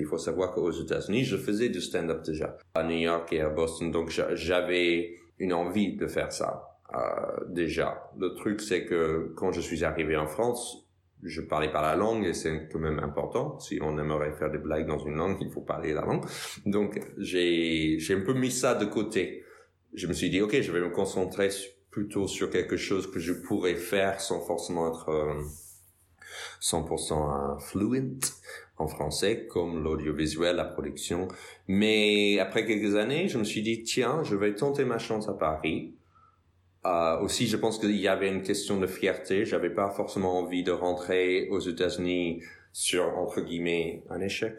Il faut savoir qu'aux États-Unis, je faisais du stand-up déjà à New York et à Boston, donc j'avais une envie de faire ça euh, déjà. Le truc, c'est que quand je suis arrivé en France, je parlais pas la langue et c'est quand même important. Si on aimerait faire des blagues dans une langue, il faut parler la langue. Donc j'ai un peu mis ça de côté. Je me suis dit ok, je vais me concentrer plutôt sur quelque chose que je pourrais faire sans forcément être euh, 100% fluent en français, comme l'audiovisuel, la production. Mais après quelques années, je me suis dit, tiens, je vais tenter ma chance à Paris. Euh, aussi, je pense qu'il y avait une question de fierté. J'avais pas forcément envie de rentrer aux États-Unis sur, entre guillemets, un échec.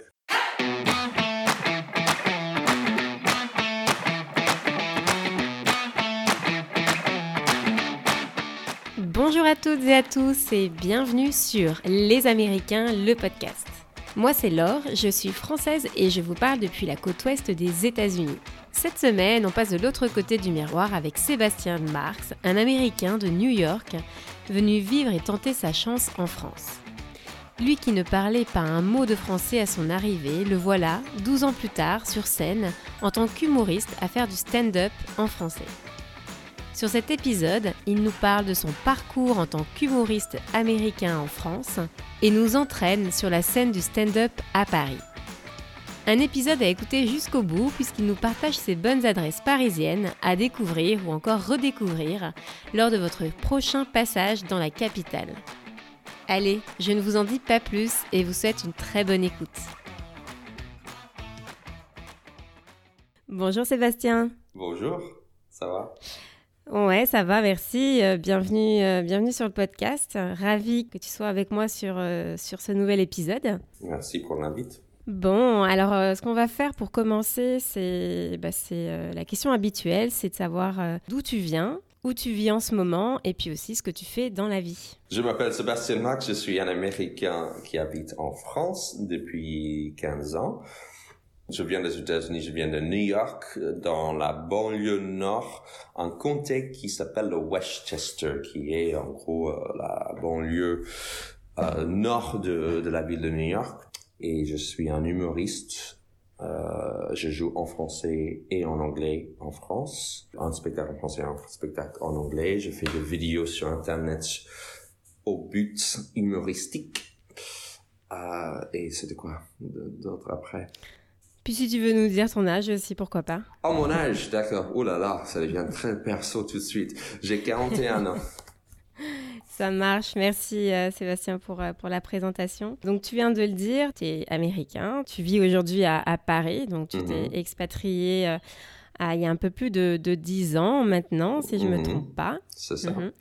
Bonjour à toutes et à tous et bienvenue sur Les Américains, le podcast. Moi c'est Laure, je suis française et je vous parle depuis la côte ouest des États-Unis. Cette semaine, on passe de l'autre côté du miroir avec Sébastien Marx, un Américain de New York, venu vivre et tenter sa chance en France. Lui qui ne parlait pas un mot de français à son arrivée, le voilà, 12 ans plus tard, sur scène, en tant qu'humoriste à faire du stand-up en français. Sur cet épisode, il nous parle de son parcours en tant qu'humoriste américain en France et nous entraîne sur la scène du stand-up à Paris. Un épisode à écouter jusqu'au bout puisqu'il nous partage ses bonnes adresses parisiennes à découvrir ou encore redécouvrir lors de votre prochain passage dans la capitale. Allez, je ne vous en dis pas plus et vous souhaite une très bonne écoute. Bonjour Sébastien. Bonjour, ça va? Ouais, ça va, merci. Euh, bienvenue, euh, bienvenue sur le podcast. Ravi que tu sois avec moi sur, euh, sur ce nouvel épisode. Merci pour l'invite. Bon, alors ce qu'on va faire pour commencer, c'est bah, la question habituelle, c'est de savoir d'où tu viens, où tu vis en ce moment et puis aussi ce que tu fais dans la vie. Je m'appelle Sébastien Max, je suis un Américain qui habite en France depuis 15 ans. Je viens des États-Unis, je viens de New York, dans la banlieue nord, un comté qui s'appelle le Westchester, qui est en gros euh, la banlieue euh, nord de, la ville de New York. Et je suis un humoriste. Euh, je joue en français et en anglais en France. Un spectacle en français, un spectacle en anglais. Je fais des vidéos sur Internet au but humoristique. Euh, et c'était quoi d'autre après? Puis si tu veux nous dire ton âge aussi, pourquoi pas Oh mon âge, d'accord. Oh là là, ça devient très perso tout de suite. J'ai 41 ans. Ça marche. Merci euh, Sébastien pour, euh, pour la présentation. Donc tu viens de le dire, tu es américain, tu vis aujourd'hui à, Paris, donc tu t'es mhm. expatrié euh, il y a un peu plus de, de 10 ans maintenant, si je ne me mhm. trompe pas. C'est ça. Mhm.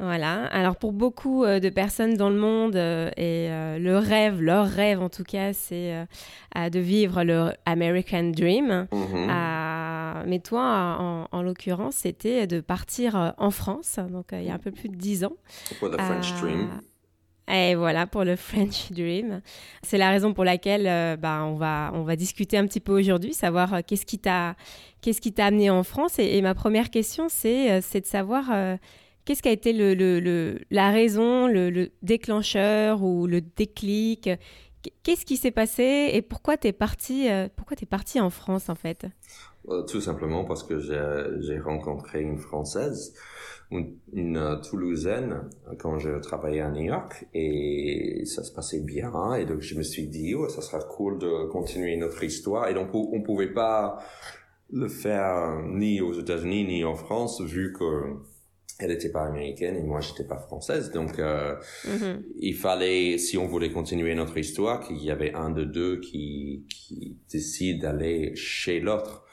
Voilà. Alors pour beaucoup euh, de personnes dans le monde, euh, et euh, le rêve, leur rêve en tout cas, c'est de vivre le American Dream. Mm-hmm. mais toi, en, l'occurrence, c'était de partir en France, donc il y a un peu plus de dix ans. Pour le French Dream. Et voilà pour le French Dream. C'est la raison pour laquelle bah, on, va, on va discuter un petit peu aujourd'hui, savoir qu'est-ce qui t'a qu'est-ce qui t'a amené en France. Et, et, ma première question, c'est de savoir Qu'est-ce qui a été la raison, le, déclencheur ou le déclic? Qu'est-ce qui s'est passé et pourquoi tu es parti euh, parti en France en fait? Euh, Tout simplement parce que j'ai rencontré une Française, une, euh, Toulousaine, quand je travaillais à New York et ça se passait bien et donc je me suis dit oh ça sera cool de continuer notre histoire et donc on pouvait pas le faire ni aux États-Unis ni en France vu que elle n'était pas américaine et moi j'étais pas française. Donc euh, mm-hmm. il fallait si on voulait continuer notre histoire qu'il y avait un de deux qui qui décide d'aller chez l'autre.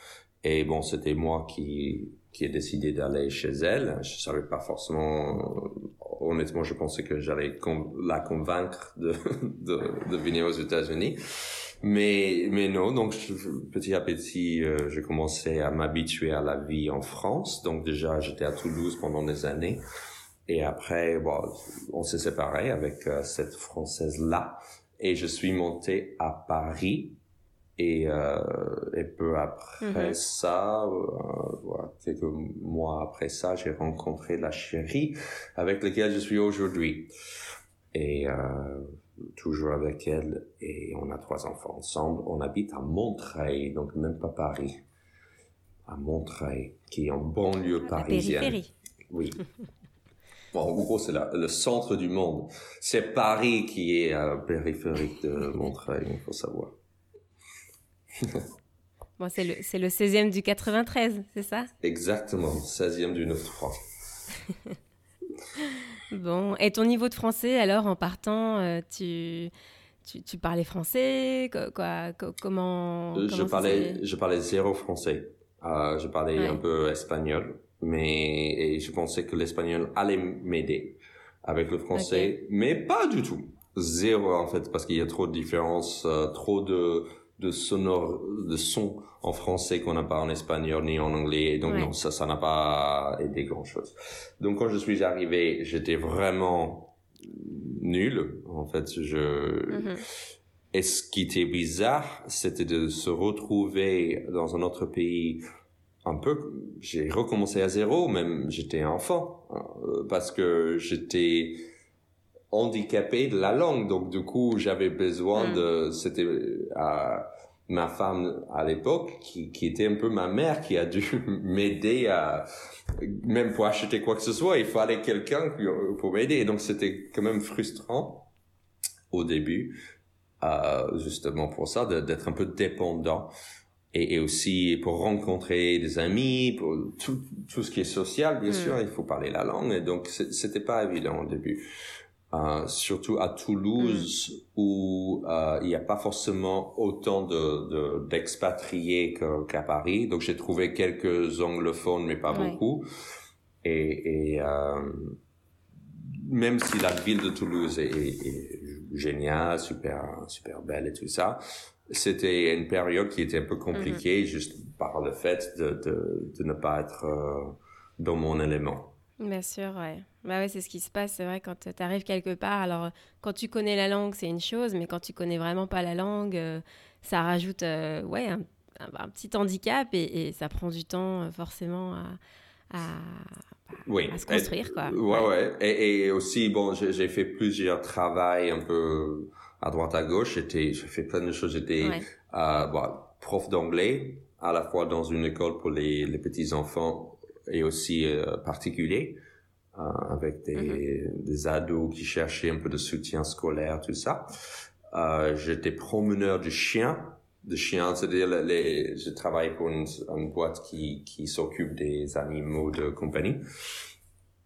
Et bon c'était moi qui qui ai décidé d'aller chez elle. Je savais pas forcément honnêtement je pensais que j'allais la convaincre de, de de venir aux États-Unis mais, mais non, donc petit à petit, euh, j'ai commencé à m'habituer à la vie en France. Donc déjà, j'étais à Toulouse pendant des années. Et après, bon, on s'est séparés avec euh, cette Française-là. Et je suis monté à Paris. Et, euh, et peu après mhm. ça, euh, quelques mois après ça, j'ai rencontré la chérie avec laquelle je suis aujourd'hui. Et euh, toujours avec elle et on a trois enfants ensemble. On habite à Montreuil, donc même pas Paris. À Montreuil, qui est en banlieue parisienne. Périphérie. Oui. Bon, en gros, c'est le centre du monde. C'est Paris qui est euh, périphérique de Montreuil, il faut savoir. bon, c'est le, c'est le 16e du 93, c'est ça? Exactement, 16e du 9-3. bon, et ton niveau de français, alors, en partant, euh, tu, tu, tu, parlais français? Quoi, comment, je, comment parlais, je parlais zéro français. Euh, je parlais ouais. un peu espagnol mais et je pensais que l'espagnol allait m'aider avec le français, okay. mais pas du tout. Zéro en fait, parce qu'il y a trop de différences, euh, trop de de sonore, de sons en français qu'on n'a pas en espagnol ni en anglais, et donc ouais. non, ça, ça n'a pas aidé grand chose. Donc quand je suis arrivé, j'étais vraiment nul. En fait, je mm -hmm. et ce qui était bizarre, c'était de se retrouver dans un autre pays un peu, j'ai recommencé à zéro, même j'étais enfant, hein, parce que j'étais handicapé de la langue, donc du coup j'avais besoin mm. de, c'était euh, ma femme à l'époque qui, qui était un peu ma mère qui a dû m'aider à, même pour acheter quoi que ce soit, il fallait quelqu'un pour m'aider, et donc c'était quand même frustrant au début, euh, justement pour ça, d'être un peu dépendant et, et, aussi pour rencontrer des amis, pour tout, tout ce qui est social, bien mm. sûr, il faut parler la langue. Et donc, c'était pas évident au début. Euh, surtout à Toulouse, mm. où euh, il n'y a pas forcément autant de d'expatriés de, qu'à Paris. Donc, j'ai trouvé quelques anglophones, mais pas ouais. beaucoup. Et, et euh, même si la ville de Toulouse est, est, est géniale, super, super belle et tout ça, c'était une période qui était un peu compliquée mm -hmm. juste par le fait de, de, de ne pas être euh, dans mon élément. Bien sûr, ouais. Bah ouais, c'est ce qui se passe, c'est vrai, quand tu arrives quelque part. Alors, quand tu connais la langue, c'est une chose, mais quand tu connais vraiment pas la langue, euh, ça rajoute, euh, ouais, un, un, un, petit handicap et, et, ça prend du temps, euh, forcément, à, à, oui. à se construire, quoi. Ouais, ouais. Et, et, aussi, bon, j'ai fait plusieurs travails un peu à droite à gauche. J'ai fait plein de choses. J'étais ouais. euh, bon, prof d'anglais, à la fois dans une école pour les, les petits enfants et aussi euh, particulier, euh, avec des, -hmm. des ados qui cherchaient un peu de soutien scolaire, tout ça. Euh, j'étais promeneur de chiens, de chiens, c'est-à-dire les, je travaille pour une, une boîte qui, qui s'occupe des animaux de compagnie.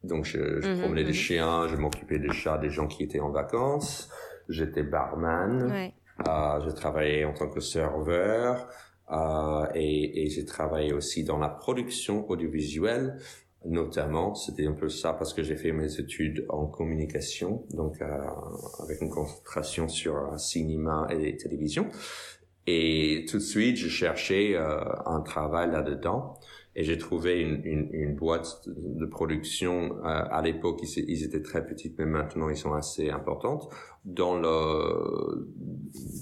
Donc je, je -hmm. promenais des chiens, je m'occupais des chats, des gens qui étaient en vacances j'étais barman, ouais. euh, j'ai travaillé en tant que serveur euh, et, et j'ai travaillé aussi dans la production audiovisuelle. Notamment, c'était un peu ça parce que j'ai fait mes études en communication, donc euh, avec une concentration sur un cinéma et télévision. Et tout de suite, je cherchais euh, un travail là-dedans et j'ai trouvé une, une, une, boîte de production. Euh, à l'époque, ils, ils, étaient très petites, mais maintenant ils sont assez importantes dans le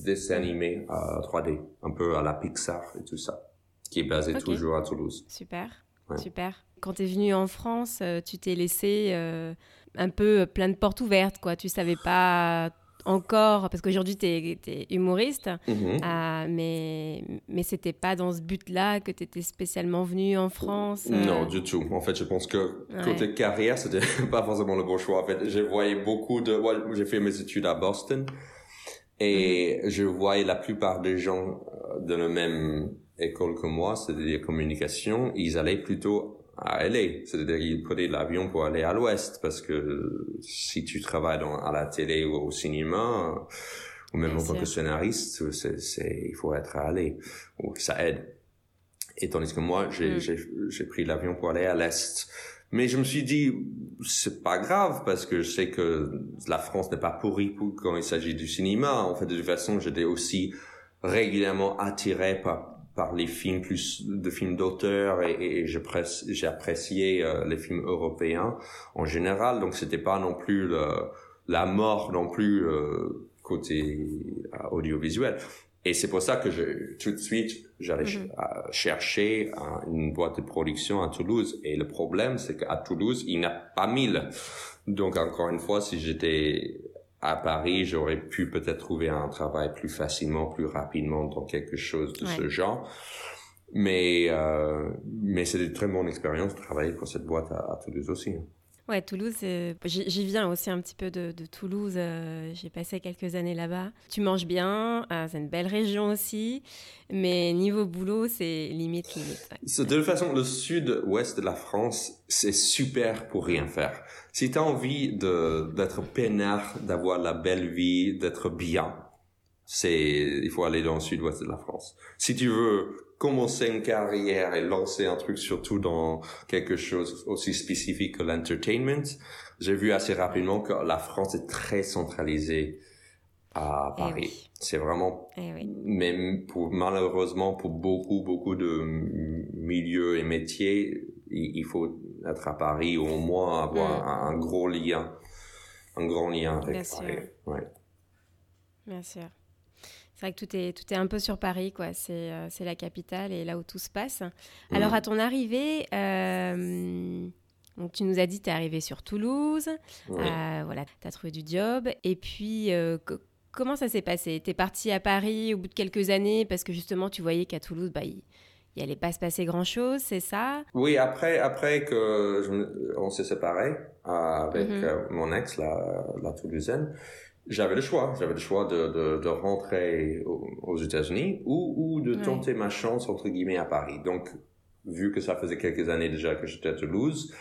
dessin animé à 3D, un peu à la Pixar et tout ça, qui est basé okay. toujours à Toulouse. Super, ouais. super. Quand tu es venu en France, euh, tu t'es laissé euh, un peu plein de portes ouvertes, quoi. Tu savais pas encore, parce qu'aujourd'hui tu es, humoriste, -hmm. euh, mais, mais c'était pas dans ce but-là que tu étais spécialement venu en France euh... Non, du tout. En fait, je pense que ouais. côté carrière, c'était pas forcément le bon choix. En fait, j'ai voyé beaucoup de. Ouais, j'ai fait mes études à Boston et -hmm. je voyais la plupart des gens euh, de la même école que moi, c'est-à-dire communication, ils allaient plutôt à LA. C'est-à-dire qu'il prenait l'avion pour aller à l'ouest parce que si tu travailles dans, à la télé ou au cinéma, ou même en tant que scénariste, c'est, c'est, il faut être à LA. Ou ça aide. Et tandis que moi, j'ai, mm. j'ai, j'ai pris l'avion pour aller à l'est. Mais je me suis dit, c'est pas grave parce que je sais que la France n'est pas pourrie pour, quand il s'agit du cinéma. En fait, de toute façon, j'étais aussi régulièrement attiré par par les films plus de films d'auteur et, et j'ai apprécié euh, les films européens en général. Donc c'était pas non plus le, la mort non plus euh, côté euh, audiovisuel. Et c'est pour ça que je, tout de suite j'allais mm -hmm. chercher une boîte de production à Toulouse. Et le problème c'est qu'à Toulouse il n'y a pas mille. Donc encore une fois si j'étais à Paris, j'aurais pu peut-être trouver un travail plus facilement, plus rapidement dans quelque chose de ce genre. Mais euh, mais c'est une très bonne expérience de travailler pour cette boîte à, à Toulouse aussi. Ouais, Toulouse, j'y viens aussi un petit peu de, Toulouse. Euh, j'ai passé quelques années là-bas. Tu manges bien, euh, c'est une belle région aussi, mais niveau boulot, c'est limite limite. De toute façon, le sud-ouest de la France, c'est super pour rien faire. Si tu as envie d'être peinard, d'avoir la belle vie, d'être bien, il faut aller dans le sud-ouest de la France. Si tu veux commencer une carrière et lancer un truc surtout dans quelque chose aussi spécifique que l'entertainment, j'ai vu assez rapidement que la France est très centralisée à eh Paris. C'est vraiment, eh même pour, malheureusement pour beaucoup, beaucoup de milieux et métiers, il, faut être à Paris ou au moins avoir mm. un, gros lien, un grand lien avec Bien Paris. Sûr. Bien sûr. C'est vrai que tout est, tout est un peu sur Paris, quoi. C'est, euh, la capitale et là où tout se passe. Alors, à ton arrivée, euh, donc tu nous as dit que tu es arrivé sur Toulouse. Euh, voilà, tu as trouvé du job. Et puis, comment ça s'est passé? Tu es parti à Paris au bout de quelques années parce que justement, tu voyais qu'à Toulouse, bah, il, il allait pas se passer grand chose, c'est ça? Oui, après après que on s'est séparés avec mhm. mon ex, la, la Toulousaine, j'avais le choix. J'avais le choix de, de, de rentrer aux, États-Unis ou, ou de tenter ma chance, entre guillemets, à Paris. Donc, vu que ça faisait quelques années déjà que j'étais à Toulouse,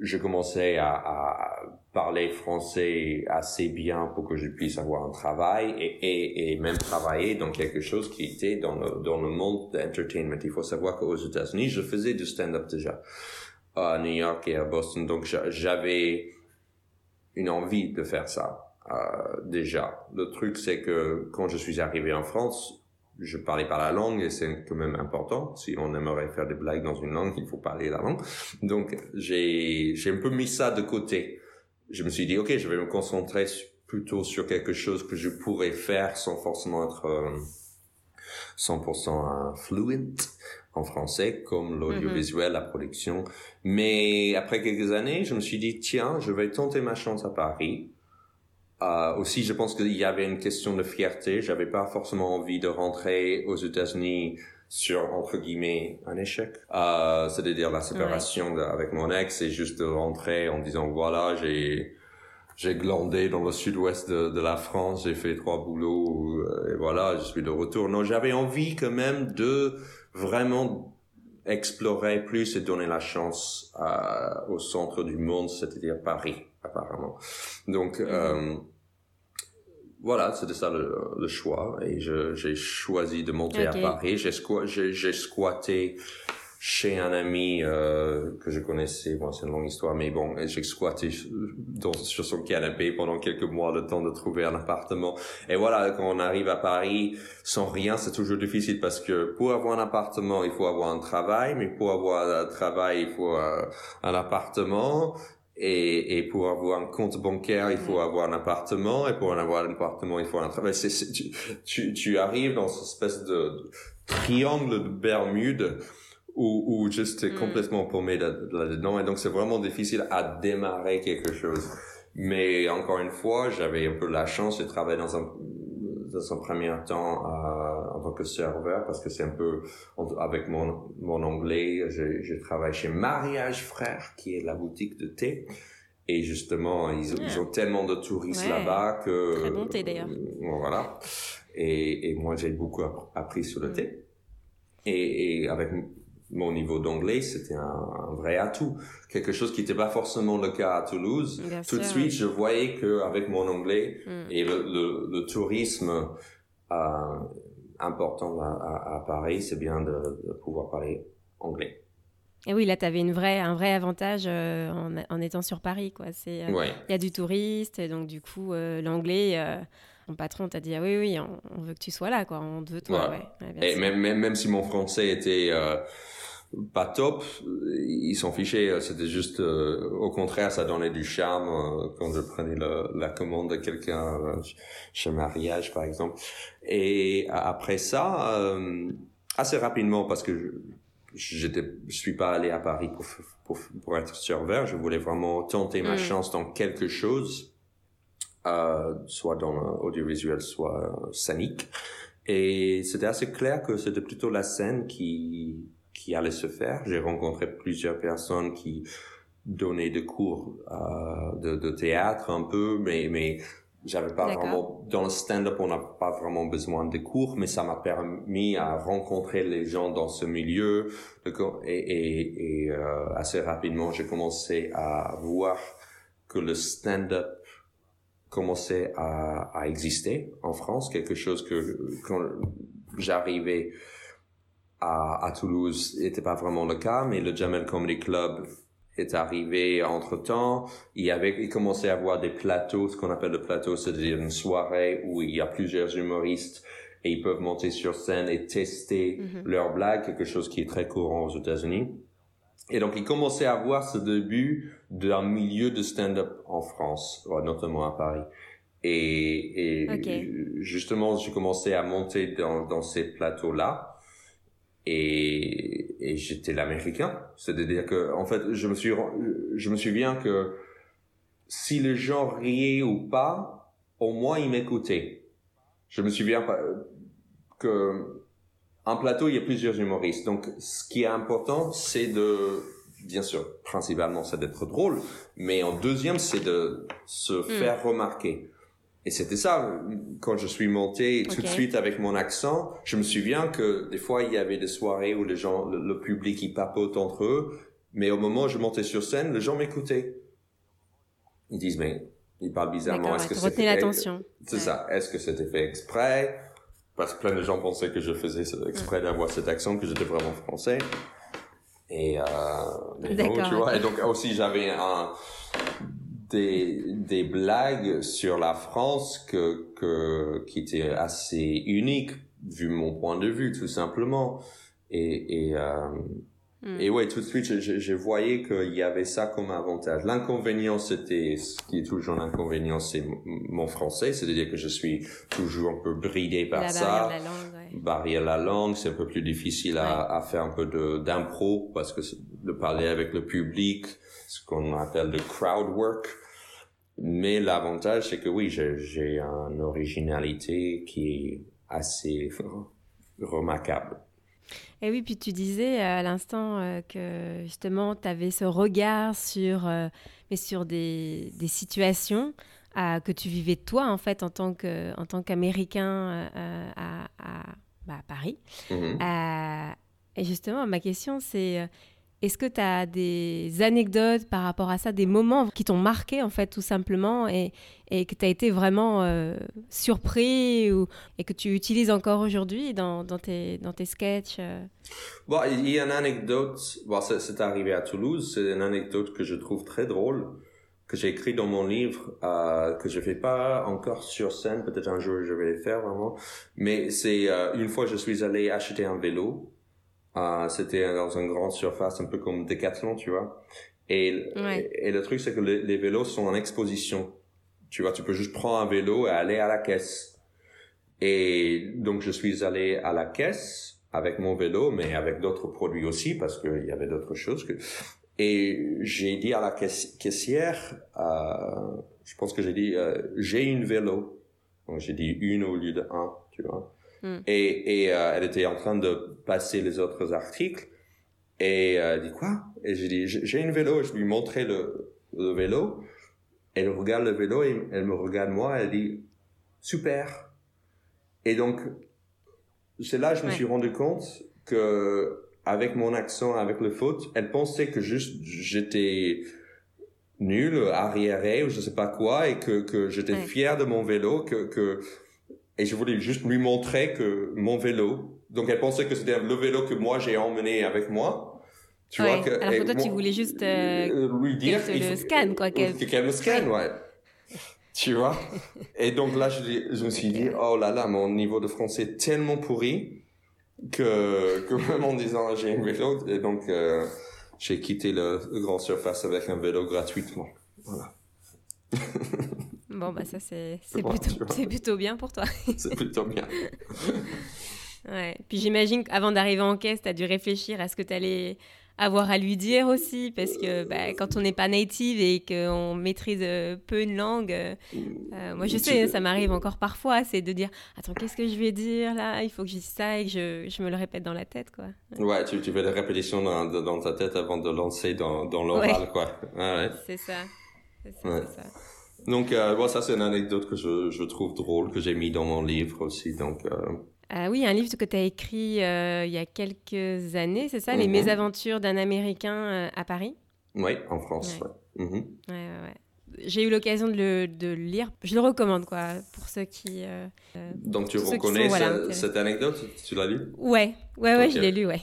je commençais à, à, parler français assez bien pour que je puisse avoir un travail et, et, et même travailler dans quelque chose qui était dans le, dans le monde de l'entertainment. Il faut savoir qu'aux États-Unis, je faisais du stand-up déjà à New York et à Boston. Donc, j'avais une envie de faire ça. Euh, déjà. Le truc, c'est que quand je suis arrivé en France, je parlais pas la langue et c'est quand même important. Si on aimerait faire des blagues dans une langue, il faut parler la langue. Donc, j'ai, j'ai un peu mis ça de côté. Je me suis dit, OK, je vais me concentrer plutôt sur quelque chose que je pourrais faire sans forcément être 100% euh, fluent en français, comme l'audiovisuel, la production. Mais après quelques années, je me suis dit, tiens, je vais tenter ma chance à Paris euh, aussi, je pense qu'il y avait une question de fierté. J'avais pas forcément envie de rentrer aux États-Unis sur entre guillemets un échec. Euh, C'est-à-dire la séparation avec mon ex et juste de rentrer en disant voilà j'ai j'ai glandé dans le sud-ouest de, de, la France, j'ai fait trois boulots euh, et voilà je suis de retour. Non, j'avais envie quand même de vraiment explorer plus et donner la chance à, au centre du monde, c'est-à-dire Paris apparemment. Donc euh, voilà, c'était ça le, choix. Et j'ai choisi de monter à Paris. J'ai squatté chez un ami euh, que je connaissais. Bon, c'est une longue histoire, mais bon, j'ai squatté dans, sur son canapé pendant quelques mois, le temps de trouver un appartement. Et voilà, quand on arrive à Paris sans rien, c'est toujours difficile parce que pour avoir un appartement, il faut avoir un travail, mais pour avoir un travail, il faut euh, un appartement. Et, et pour avoir un compte bancaire, il faut avoir un appartement. Et pour en avoir un appartement, il faut un travail. C'est, tu, tu, tu, arrives dans cette espèce de, triangle de Bermude où, où juste t'es mm. complètement paumé là-dedans. Et donc, c'est vraiment difficile à démarrer quelque chose. Mais encore une fois, j'avais un peu la chance de travailler dans un dans un premier temps en tant que serveur parce que c'est un peu avec mon mon anglais je, je travaille chez Mariage Frère qui est la boutique de thé et justement ils, ils ont tellement de touristes là-bas que très bon thé d'ailleurs euh, voilà et, et moi j'ai beaucoup appris sur le mm. thé et, et avec mon niveau d'anglais, c'était un, vrai atout. Quelque chose qui n'était pas forcément le cas à Toulouse. Tout de suite, je voyais que avec mon anglais mm. et le, le, le tourisme euh, important à, à, Paris, c'est bien de, de, pouvoir parler anglais. Et oui, là, tu avais une vraie, un vrai avantage euh, en, en, étant sur Paris. quoi. C'est euh, Il y a du touriste, et donc du coup, euh, l'anglais mon patron t'a dit ah oui oui on, veut que tu sois là quoi on veut toi ouais. et même, même même si mon français était pas top, ils s'en fichaient. C'était juste, euh, au contraire, ça donnait du charme euh, quand je prenais la commande de quelqu'un euh, chez mariage, par exemple. Et après ça, assez rapidement, parce que je suis pas allé à Paris pour, pour, pour être serveur, je voulais vraiment tenter ma mm. chance dans quelque chose. euh, soit dans l'audiovisuel, soit scénique. Et c'était assez clair que c'était plutôt la scène qui, qui allait se faire. J'ai rencontré plusieurs personnes qui donnaient des cours euh, de, de, théâtre un peu, mais, mais j'avais pas vraiment, dans le stand-up, on n'a pas vraiment besoin de cours, mais ça m'a permis à rencontrer les gens dans ce milieu. Et, et, et euh, assez rapidement, j'ai commencé à voir que le stand-up commençait à, à, exister en France, quelque chose que quand j'arrivais à, à Toulouse n'était pas vraiment le cas, mais le Jamel Comedy Club est arrivé entre temps. Il y avait, il commençait à avoir des plateaux, ce qu'on appelle le plateau, c'est-à-dire une soirée où il y a plusieurs humoristes et ils peuvent monter sur scène et tester mm-hmm. leurs blagues, quelque chose qui est très courant aux États-Unis. Et donc, il commençait à voir ce début d'un milieu de stand-up en France, notamment à Paris. Et, et justement, j'ai commencé à monter dans, dans ces plateaux-là. Et, et j'étais l'américain. C'est-à-dire que, en fait, je me suis, je me souviens que si les gens riaient ou pas, au moins ils m'écoutaient. Je me souviens que un plateau, il y a plusieurs humoristes. Donc, ce qui est important, c'est de, bien sûr, principalement, c'est d'être drôle, mais en deuxième, c'est de se hmm. faire remarquer. Et c'était ça, quand je suis monté tout de suite avec mon accent, je me souviens que des fois, il y avait des soirées où les gens, le, public, ils papotent entre eux, mais au moment où je montais sur scène, les gens m'écoutaient. Ils disent, mais, ils parlent bizarrement. Est-ce que c'était l'attention. C'est ça. Est-ce que c'était fait exprès? parce que plein de gens pensaient que je faisais exprès d'avoir cet accent, que j'étais vraiment français. Et, euh, tu vois. Et donc aussi j'avais un des des blagues sur la France que que qui étaient assez uniques vu mon point de vue tout simplement. Et et euh, Hmm. Et ouais, tout de suite, je, je, voyais qu'il y avait ça comme avantage. L'inconvénient, c'était, ce qui est toujours l'inconvénient, c'est mon français, c'est-à-dire que je suis toujours un peu bridé par ça. Barrière la langue, ouais. Barrière la langue, c'est un peu plus difficile à, à faire un peu de, d'impro, parce que de parler avec le public, ce qu'on appelle le crowd work. Mais l'avantage, c'est que oui, j'ai une originalité qui est assez remarquable. Et oui, puis tu disais euh, à l'instant euh, que justement, tu avais ce regard sur, euh, mais sur des, des situations que tu vivais toi, en fait, en tant, qu'Américain à, à, bah, à, Paris. Mm-hmm. et justement, ma question, c'est est-ce que tu as des anecdotes par rapport à ça, des moments qui t'ont marqué en fait tout simplement et, et que tu as été vraiment euh, surpris ou, et que tu utilises encore aujourd'hui dans, dans, tes, dans tes sketchs euh? Bon, il y a une anecdote, bon, c'est arrivé à Toulouse, c'est une anecdote que je trouve très drôle, que j'ai écrit dans mon livre, euh, que je fais pas encore sur scène, peut-être un jour je vais le faire vraiment, mais c'est une fois je suis allé acheter un vélo euh, c'était dans une grande surface, un peu comme Decathlon, tu vois. Et, et, le truc, c'est que les, vélos sont en exposition. Tu vois, tu peux juste prendre un vélo et aller à la caisse. Et donc, je suis allé à la caisse avec mon vélo, mais avec d'autres produits aussi, parce qu'il y avait d'autres choses. Que... Et j'ai dit à la caissière, euh, je pense que j'ai dit, euh, j'ai une vélo. Donc, j'ai dit une au lieu de un, tu vois. Hmm. Et, et euh, elle était en train de passer les autres articles. Et euh, elle dit quoi? Et j'ai dit j'ai une vélo. Je lui montrais le, le vélo. Elle regarde le vélo et elle me regarde moi. Elle dit super. Et donc c'est là que je me suis rendu compte que avec mon accent, avec le faute, elle pensait que juste j'étais nul, arriéré ou je sais pas quoi et que que j'étais fier de mon vélo, que que et je voulais juste lui montrer que mon vélo, donc elle pensait que c'était le vélo que moi j'ai emmené avec moi. Tu vois que, alors que toi, tu voulais juste euh, euh lui dire qu'elle le scanne, quoi. Qu'elle me scanne, ouais. tu vois? Et donc là, je, je me suis dit, oh là là, mon niveau de français est tellement pourri que, que même en disant j'ai un vélo, et donc euh, j'ai quitté le, le grand surface avec un vélo gratuitement. Voilà. Bon, bah ça, c'est plutôt, plutôt, bien pour toi. c'est plutôt bien. ouais. Puis j'imagine qu'avant d'arriver en caisse, tu as dû réfléchir à ce que tu allais avoir à lui dire aussi, parce que bah, quand on n'est pas native et qu'on maîtrise euh, peu une langue, euh, euh, moi je sais, ça m'arrive encore parfois, c'est de dire Attends, qu'est-ce que je vais dire là? Il faut que je dise ça et que je, je, me le répète dans la tête. quoi. Ouais, tu, tu fais des répétitions dans, dans, ta tête avant de lancer dans, dans l'oral, quoi. ouais. C'est ça. C'est ça, Donc, bon, ça c'est une anecdote que je, je trouve drôle, que j'ai mis dans mon livre aussi. Donc, ah oui, un livre que tu as écrit euh, il y a quelques années, c'est ça Les mhm. mésaventures d'un Américain euh, à Paris? Oui, en France. Ouais. Mhm. J'ai eu l'occasion de le, de le, lire. Je le recommande, quoi, pour ceux qui. Euh, Donc tu reconnais cette anecdote? Tu l'as lu? Ouais, ouais, ouais, je l'ai lu, ouais.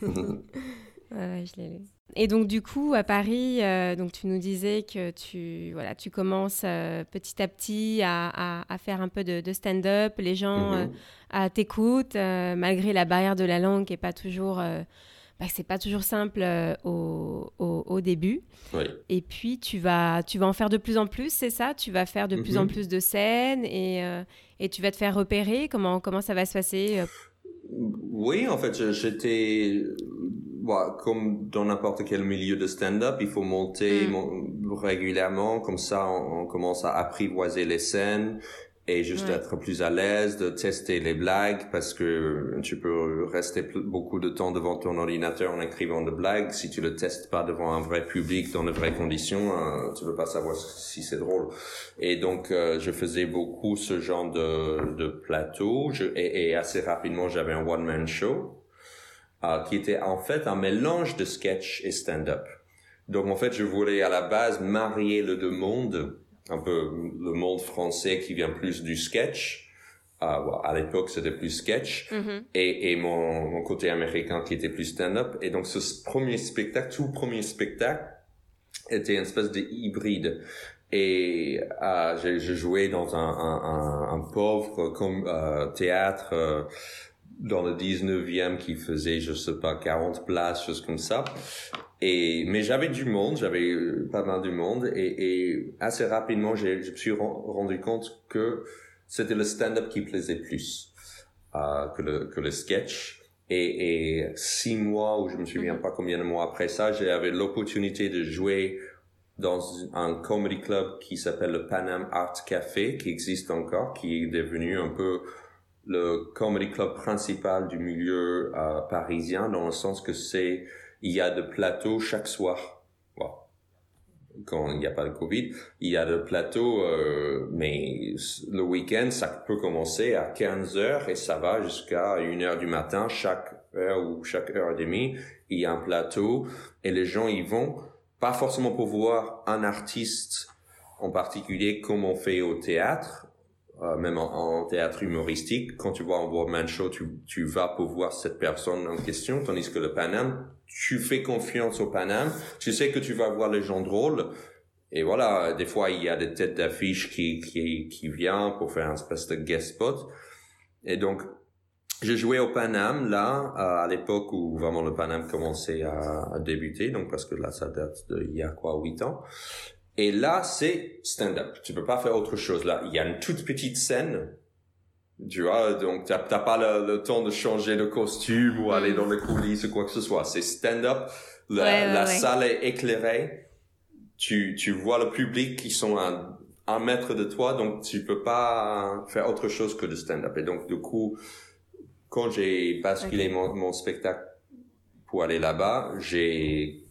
ouais, je l'ai lu. Et donc du coup à Paris, euh, donc tu nous disais que tu voilà tu commences euh, petit à petit à, à, faire un peu de, stand-up, les gens mm t'écoutent malgré la barrière de la langue qui est pas toujours bah, c'est pas toujours simple au, au, début. Oui. Et puis tu vas tu vas en faire de plus en plus, c'est ça? Tu vas faire de plus en mm-hmm. plus de scènes et, et tu vas te faire repérer? Comment comment ça va se passer Oui, en fait j'étais comme dans n'importe quel milieu de stand-up, il faut monter mm. régulièrement, comme ça on, commence à apprivoiser les scènes et juste être plus à l'aise de tester les blagues parce que tu peux rester beaucoup de temps devant ton ordinateur en écrivant des blagues. Si tu le testes pas devant un vrai public dans de vraies conditions, euh, tu peux pas savoir si c'est drôle. Et donc, euh, je faisais beaucoup ce genre de, de plateau je, et, et assez rapidement, j'avais un one-man show euh, qui était en fait un mélange de sketch et stand-up. Donc en fait, je voulais à la base marier le deux mondes, un peu le monde français qui vient plus du sketch. Euh, à l'époque, c'était plus sketch, mm-hmm. et, et mon, mon, côté américain qui était plus stand-up. Et donc ce premier spectacle, tout premier spectacle, était une espèce de hybride. Et euh, je, jouais dans un, un, un, pauvre comme, euh, théâtre euh, dans le 19e qui faisait, je sais pas, 40 places, choses comme ça. Et, mais j'avais du monde, j'avais euh, pas mal du monde et, et assez rapidement, je me suis rendu compte que c'était le stand-up qui plaisait plus euh, que, le, que le sketch. Et, et six mois, ou je me souviens mhm. pas combien de mois après ça, j'avais l'opportunité de jouer dans un comedy club qui s'appelle le Panam Art Café, qui existe encore, qui est devenu un peu le comedy club principal du milieu euh, parisien dans le sens que c'est il y a de plateaux chaque soir. Bon. Quand il n'y a pas de Covid, il y a de plateaux, euh, mais le week-end, ça peut commencer à 15 heures et ça va jusqu'à 1 heure du matin, chaque heure ou chaque heure et demie, il y a un plateau et les gens y vont pas forcément pour voir un artiste en particulier comme on fait au théâtre, euh, même en, théâtre humoristique, quand tu vois un one-man show, tu, tu vas pour voir cette personne en question, tandis que le Paname, tu fais confiance au Paname, tu sais que tu vas voir les gens drôles, et voilà, des fois, il y a des têtes d'affiche qui, qui, qui viennent pour faire un espèce de guest spot. Et donc, j'ai joué au Paname, là, à l'époque où vraiment le Paname commençait à, à, débuter, donc parce que là, ça date d'il y a quoi, huit ans. Et là, c'est stand-up. Tu peux pas faire autre chose là. Il y a une toute petite scène. Tu vois, donc t'as pas le, temps de changer de costume ou aller mm. dans les coulisses ou quoi que ce soit. C'est stand-up. La, salle est éclairée. Tu, tu vois le public qui sont à un mètre de toi, donc tu peux pas faire autre chose que de stand-up. Et donc, du coup, quand j'ai basculé mon, mon spectacle pour aller là-bas, j'ai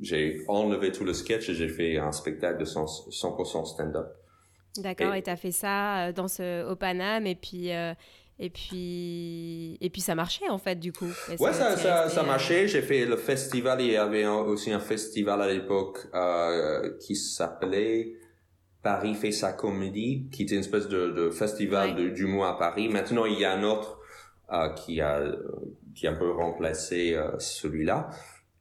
j'ai enlevé tout le sketch et j'ai fait un spectacle de 100%, stand-up. D'accord, et tu as fait ça euh, dans ce, au Paname et puis, euh, et, puis, et puis ça marchait en fait du coup. ouais, ça, ça, ça, euh, marchait. J'ai fait le festival, il y avait aussi un festival à l'époque euh, qui s'appelait Paris fait sa comédie, qui était une espèce de, de festival du mois à Paris. Maintenant, il y a un autre euh, qui, a, qui a un peu remplacé celui-là.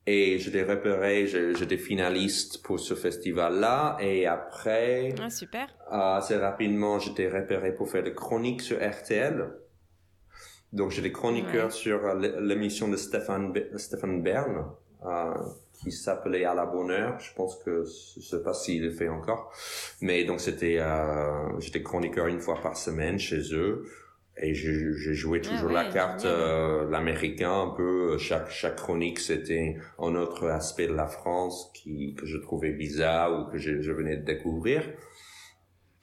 Et je l'ai repéré, j'étais finaliste pour ce festival-là. Et après, ah, super. assez rapidement, j'étais repéré pour faire des chroniques sur RTL. Donc, j'étais chroniqueur sur euh, l'émission de Stéphane, Stéphane Bern, euh, qui s'appelait À la bonne heure. Je pense que je sais pas s'il le fait encore. Mais donc, c'était, euh, j'étais chroniqueur une fois par semaine chez eux. Et j'ai joué ah toujours la carte euh, l'américain un peu. Chaque chaque chronique c'était un autre aspect de la France qui que je trouvais bizarre ou que je, je venais de découvrir.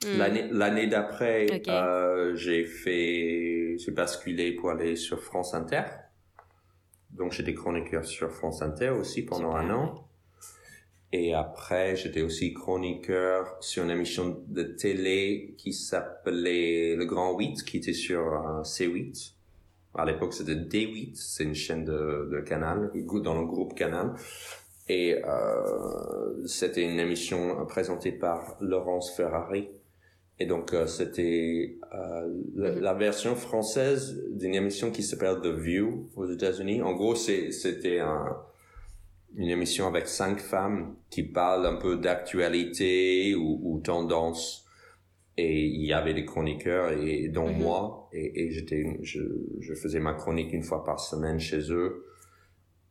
Hmm. l'année l'année d'après euh, j'ai fait j'ai basculé pour aller sur France Inter. Donc j'étais chroniqueur sur France Inter aussi pendant un an et après, j'étais aussi chroniqueur sur une émission de télé qui s'appelait Le Grand 8, qui était sur euh, C8. À l'époque, c'était D8, c'est une chaîne de, de Canal, dans le groupe Canal. Et euh, c'était une émission présentée par Laurence Ferrari. Et donc, euh, c'était euh, la, mhm. la, version française d'une émission qui s'appelle The View aux États-Unis. En gros, c'était un une émission avec cinq femmes qui parlent un peu d'actualité ou, ou tendance. Et il y avait des chroniqueurs et dont mhm. moi. Et, et j'étais je, je, faisais ma chronique une fois par semaine chez eux.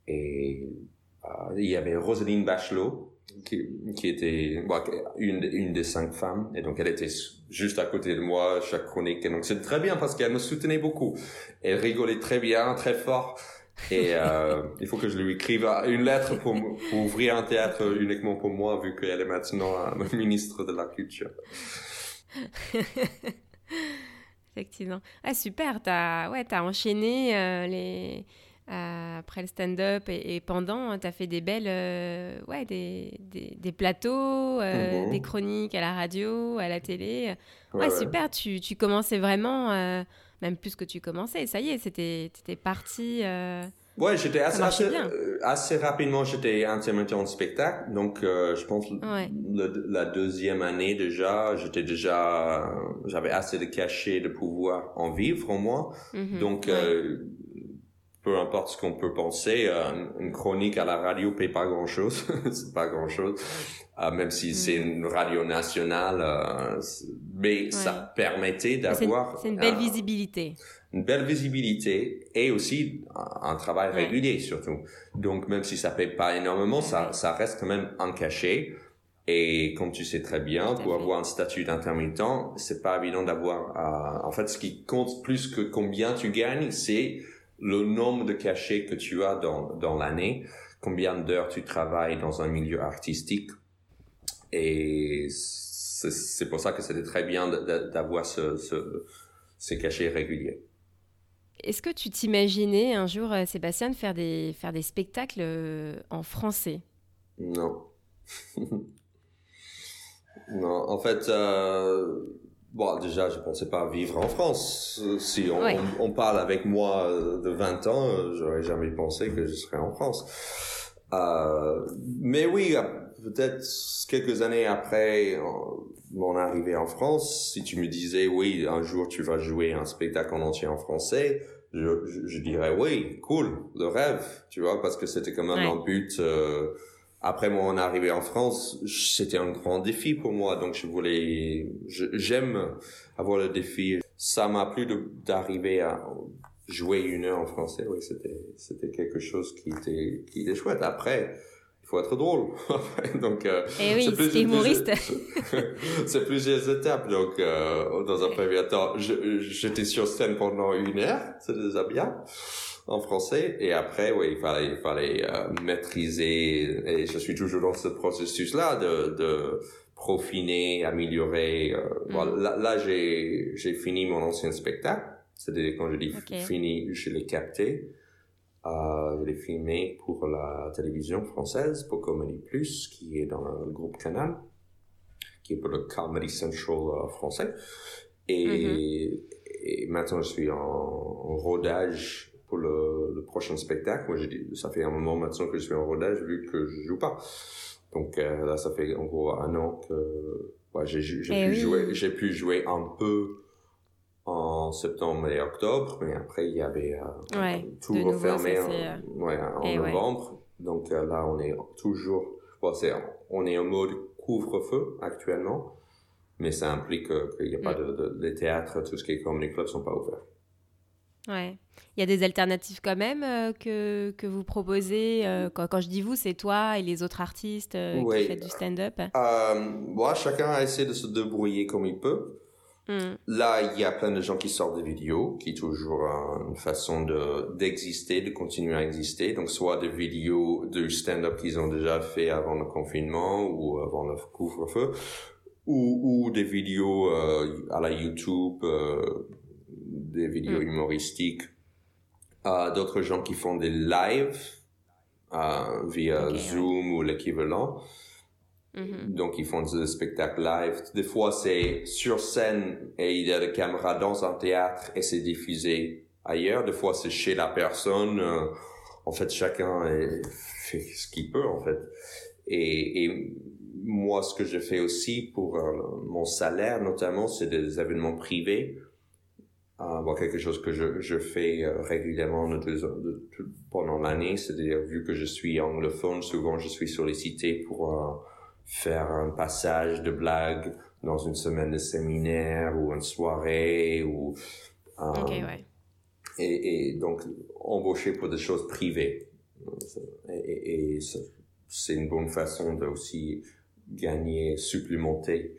Et euh, il y avait Roselyne Bachelot qui, qui était une, une des cinq femmes. Et donc elle était juste à côté de moi chaque chronique. Et donc c'est très bien parce qu'elle me soutenait beaucoup. Elle rigolait très bien très fort et euh, il faut que je lui écrive une lettre pour, ouvrir un théâtre uniquement pour moi, vu qu'elle est maintenant ministre de la Culture. Effectivement. Ah, super, t'as ouais, as enchaîné euh, les... Euh, après le stand-up et, pendant, tu as fait des belles, ouais, des, des, des plateaux, mhm. des chroniques à la radio, à la télé. Ouais, super, Tu, tu commençais vraiment même plus que tu commençais. Ça y est, c'était parti. Euh, ouais, j'étais assez, euh, assez, rapidement, j'étais intermittent en spectacle. Donc, euh, je pense la deuxième année déjà, j'étais déjà, j'avais assez de cachet de pouvoir en vivre au moins. Mhm. Donc, peu importe ce qu'on peut penser, une chronique à la radio paye pas grand chose, c'est pas grand chose. Euh, même si c'est mm. une radio nationale, euh, mais ça permettait d'avoir... C'est une, belle visibilité. Une belle visibilité et aussi un, travail régulier surtout. Donc même si ça paye pas énormément, ça, ça reste quand même en cachet. Et comme tu sais très bien, pour avoir un statut d'intermittent, c'est pas évident d'avoir. Euh, en fait, ce qui compte plus que combien tu gagnes, c'est le nombre de cachets que tu as dans dans l'année, combien d'heures tu travailles dans un milieu artistique et c'est pour ça que c'était très bien d'avoir ce, ce, ces cachets réguliers. Est-ce que tu t'imaginais un jour, euh, Sébastien, faire des, faire des spectacles euh, en français? Non. non, en fait, euh, bon, déjà, je pensais pas vivre en France. Si on, on, parle avec moi de 20 ans, j'aurais jamais pensé que je serais en France. Euh, mais oui, peut-être quelques années après mon arrivée en France, si tu me disais oui, un jour tu vas jouer un spectacle en entier en français, je, je, dirais oui, cool, le rêve, tu vois, parce que c'était quand même un but. Euh, après mon arrivée en France, c'était un grand défi pour moi, donc je voulais, j'aime avoir le défi. Ça m'a plu d'arriver à jouer une heure en français. Oui, c'était c'était quelque chose qui était qui était chouette. Après faut être drôle. donc, euh, eh oui, c'est humoriste. c'est plusieurs étapes. Donc, euh, dans un premier temps, j'étais sur scène pendant une heure, c'est déjà bien en français. Et après, oui, il fallait, il fallait euh, maîtriser. Et je suis toujours dans ce processus-là de, de profiner, améliorer. Euh, mm. là, là j'ai, j'ai fini mon ancien spectacle. C'est-à-dire quand je dis fini, je l'ai capté. Euh, je l'ai filmé pour la télévision française, pour Comedy Plus, qui est dans le groupe Canal, qui est pour le Comedy Central euh, français. Et, mm-hmm. et, maintenant, je suis en, en rodage pour le, le, prochain spectacle. Moi, dit, ça fait un moment maintenant que je suis en rodage vu que je joue pas. Donc euh, là, ça fait en gros un an que ouais, j'ai eh pu, jouer, j'ai pu jouer un peu en septembre et octobre, mais après il y avait euh, tout refermé en, euh, ouais, en eh novembre. Donc là, on est toujours, bon, on est en mode couvre-feu actuellement, mais ça implique qu'il n'y a pas mm. de, de, les théâtres, tout ce qui est comme les clubs sont pas ouverts. Ouais. Il y a des alternatives quand même que, que vous proposez. quand, quand, je dis vous, c'est toi et les autres artistes qui font du stand-up? Euh, bon, chacun a essayé de se débrouiller comme il peut. Hmm. Là, il y a plein de gens qui sortent des vidéos, qui est toujours une façon de d'exister, de continuer à exister. Donc, soit des vidéos de stand-up qu'ils ont déjà fait avant le confinement ou avant le couvre-feu, ou, ou des vidéos euh, à la YouTube, euh, des vidéos Mm. humoristiques. Euh, D'autres gens qui font des lives euh, via ouais. Zoom ou l'équivalent. Mhm. Donc, ils font des spectacles live. Des fois, c'est sur scène et il y a des caméras dans un théâtre et c'est diffusé ailleurs. Des fois, c'est chez la personne. Euh, en fait, chacun est- fait ce qu'il peut, en fait. Et, et moi, ce que je fais aussi pour euh, mon salaire, notamment, c'est des événements privés. Euh, bon, quelque chose que je, je fais euh, régulièrement de de- de- pendant l'année. C'est-à-dire, vu que je suis anglophone, souvent je suis sollicité pour euh, faire un passage de blague dans une semaine de séminaire ou une soirée ou euh, Ok, ouais. et, et donc embaucher pour des choses privées et, et- et c'est une bonne façon de aussi gagner supplémenter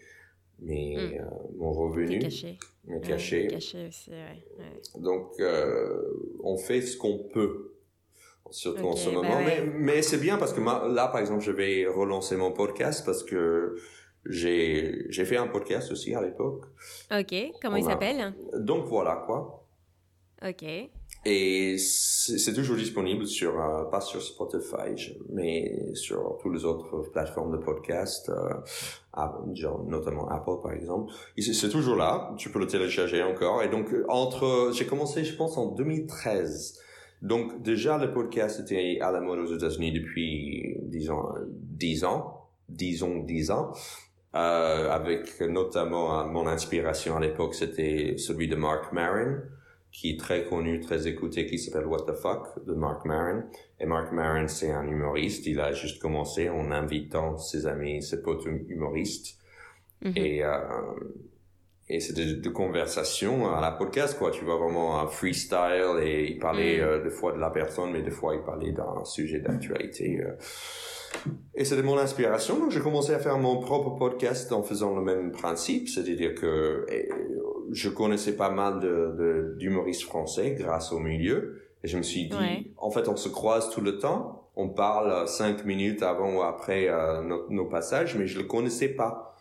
mes Mm. euh, mon revenu caché. caché aussi, ouais. ouais. donc euh, on fait ce qu'on peut surtout en ce bah moment ouais. mais, mais c'est bien parce que ma- là par exemple je vais relancer mon podcast parce que j'ai fait un podcast aussi à l'époque Ok, comment il a- s'appelle? Donc voilà quoi Ok. Et c'est toujours disponible sur, euh, pas sur Spotify, mais sur toutes les autres plateformes de podcast, euh, genre, notamment Apple par exemple. C'est toujours là, tu peux le télécharger encore. Et donc, euh, entre, j'ai commencé, je pense, en 2013. Donc, déjà, le podcast était à la mode aux États-Unis depuis, disons, euh, 10 ans, disons 10 ans. Avec notamment mon inspiration à l'époque, c'était celui de Mark Maron qui est très connu, très écouté, qui s'appelle What the Fuck de Mark Maron. Et Mark Maron, c'est un humoriste. Il a juste commencé en invitant ses amis, ses potes humoristes. Mhm. Et, euh, et c'était de, de conversation à la podcast, quoi. Tu vois vraiment un freestyle et il parlait Mm. euh, des fois de la personne, mais des fois il parlait d'un sujet d'actualité. euh. Et c'était mon inspiration. Donc j'ai commencé à faire mon propre podcast en faisant le même principe, c'est-à-dire que je connaissais pas mal de, de- d'humoristes français grâce au milieu. Et je me suis dit, Ouais. en fait, on se croise tout le temps. On parle euh, cinq minutes avant ou après euh, nos, nos passages, mais je le connaissais pas.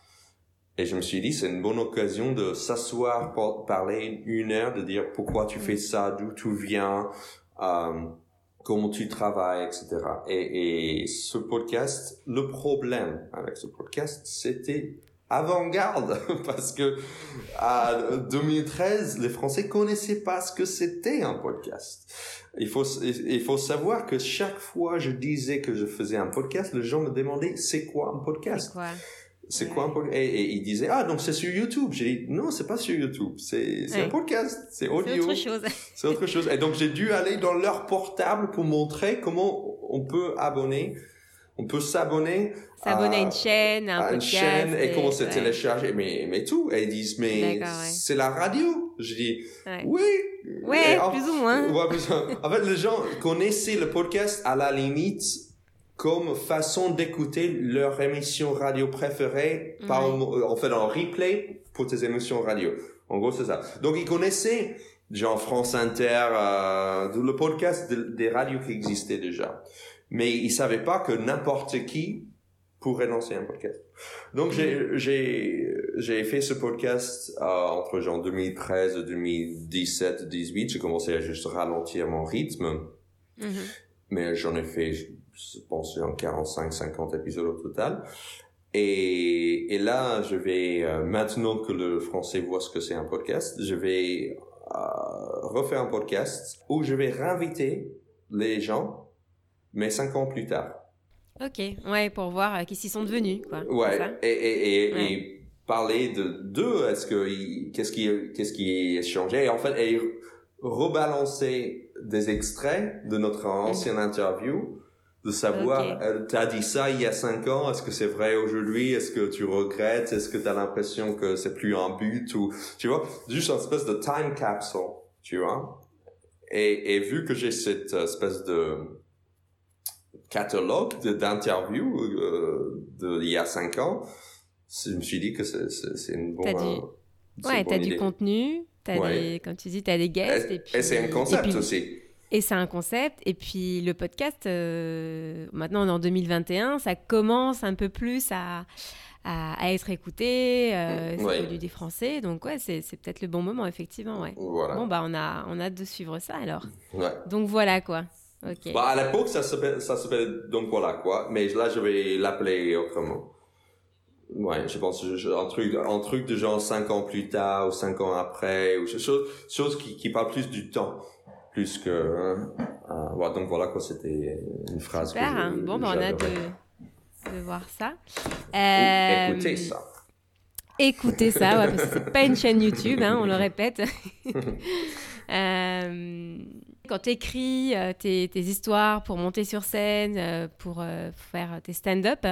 Et je me suis dit, c'est une bonne occasion de s'asseoir, pour parler une heure, de dire pourquoi tu fais ça, d'où tu viens, euh, comment tu travailles, etc. Et, et ce podcast, le problème avec ce podcast, c'était avant-garde parce que à 2013 les Français connaissaient pas ce que c'était un podcast. Il faut il faut savoir que chaque fois je disais que je faisais un podcast, les gens me demandaient c'est quoi un C'est podcast C'est quoi un podcast et, et ils disaient ah donc c'est sur YouTube. J'ai dit non c'est pas sur YouTube, c'est c'est Ouais. un podcast, c'est C'est audio. autre chose. C'est autre chose. Et donc j'ai dû aller dans leur portable pour montrer comment on peut abonner, on peut s'abonner S'abonner à à- une chaîne, à un à une podcast. chaîne et comment se ouais. télécharger, mais, mais tout. Et ils disent, mais ouais. c'est la radio. Je dis, Ouais. oui. Ouais, Et en- plus ou moins. Ouais, plus. En fait, les gens connaissaient le podcast à la limite comme façon d'écouter leur émission radio préférée par, en fait, en replay pour tes émissions radio. En gros, c'est ça. Donc, ils connaissaient, genre France Inter, euh, le podcast de- des radios qui existaient déjà. Mais ils savaient pas que n'importe qui pourrait lancer un podcast. Donc, j'ai, j'ai, j'ai fait ce podcast euh, entre genre 2013 et 2017, 18. J'ai commencé à juste ralentir mon rythme. Mhm. Mais j'en ai fait, je pense, genre 45, 50 épisodes au total. Et, et là, je vais, euh, maintenant que le français voit ce que c'est un podcast, je vais euh, refaire un podcast où je vais réinviter les gens, mais cinq ans plus tard. Ok, ouais, pour voir euh, qui s'ils sont devenus, quoi. Ouais, et, et, et, Ouais. et parler de d'eux, est-ce que qu'est-ce qui qu'est-ce qui est changé? Et en fait et rebalancer des extraits de notre ancienne interview de savoir Mhm. Ok. euh, t'as dit ça il y a cinq ans est-ce que c'est vrai aujourd'hui? Est-ce que tu regrettes? Est-ce que t'as l'impression que c'est plus un but ou tu vois? Juste une espèce de time capsule tu vois? Et, et vu que j'ai cette espèce de catalogue d'interviews euh, de il y a cinq ans, je me suis dit que c'est une bonne T'as dû- euh, Ouais, tu as du contenu, as des, comme tu dis, tu as des guests. Et, et, c'est un concept aussi. Et c'est un concept. Et puis le podcast, euh, maintenant on est en 2021, ça commence un peu plus à, à, être écouté. Euh, c'est des Français. Donc ouais, c'est, peut-être le bon moment, effectivement. Ouais. Bon, bah on a, on a hâte de suivre ça alors. Donc voilà quoi. Okay. Bah, à l'époque, ça s'appelait, ça s'appelait donc voilà quoi. Mais là, je vais l'appeler autrement. Ouais, je pense un truc, un truc de genre cinq ans plus tard ou cinq ans après ou chose, chose qui, qui parle plus du temps, plus que. Hein, euh, donc voilà quoi, c'était une phrase. Super. Hein. bon, ben, on a de, de voir ça. Euh, écoutez ça. Écoutez ça, ouais, parce que c'est pas une chaîne YouTube, hein, on le répète. euh, quand tu écris euh, tes, tes, histoires pour monter sur scène, euh, pour, pour faire tes stand-up,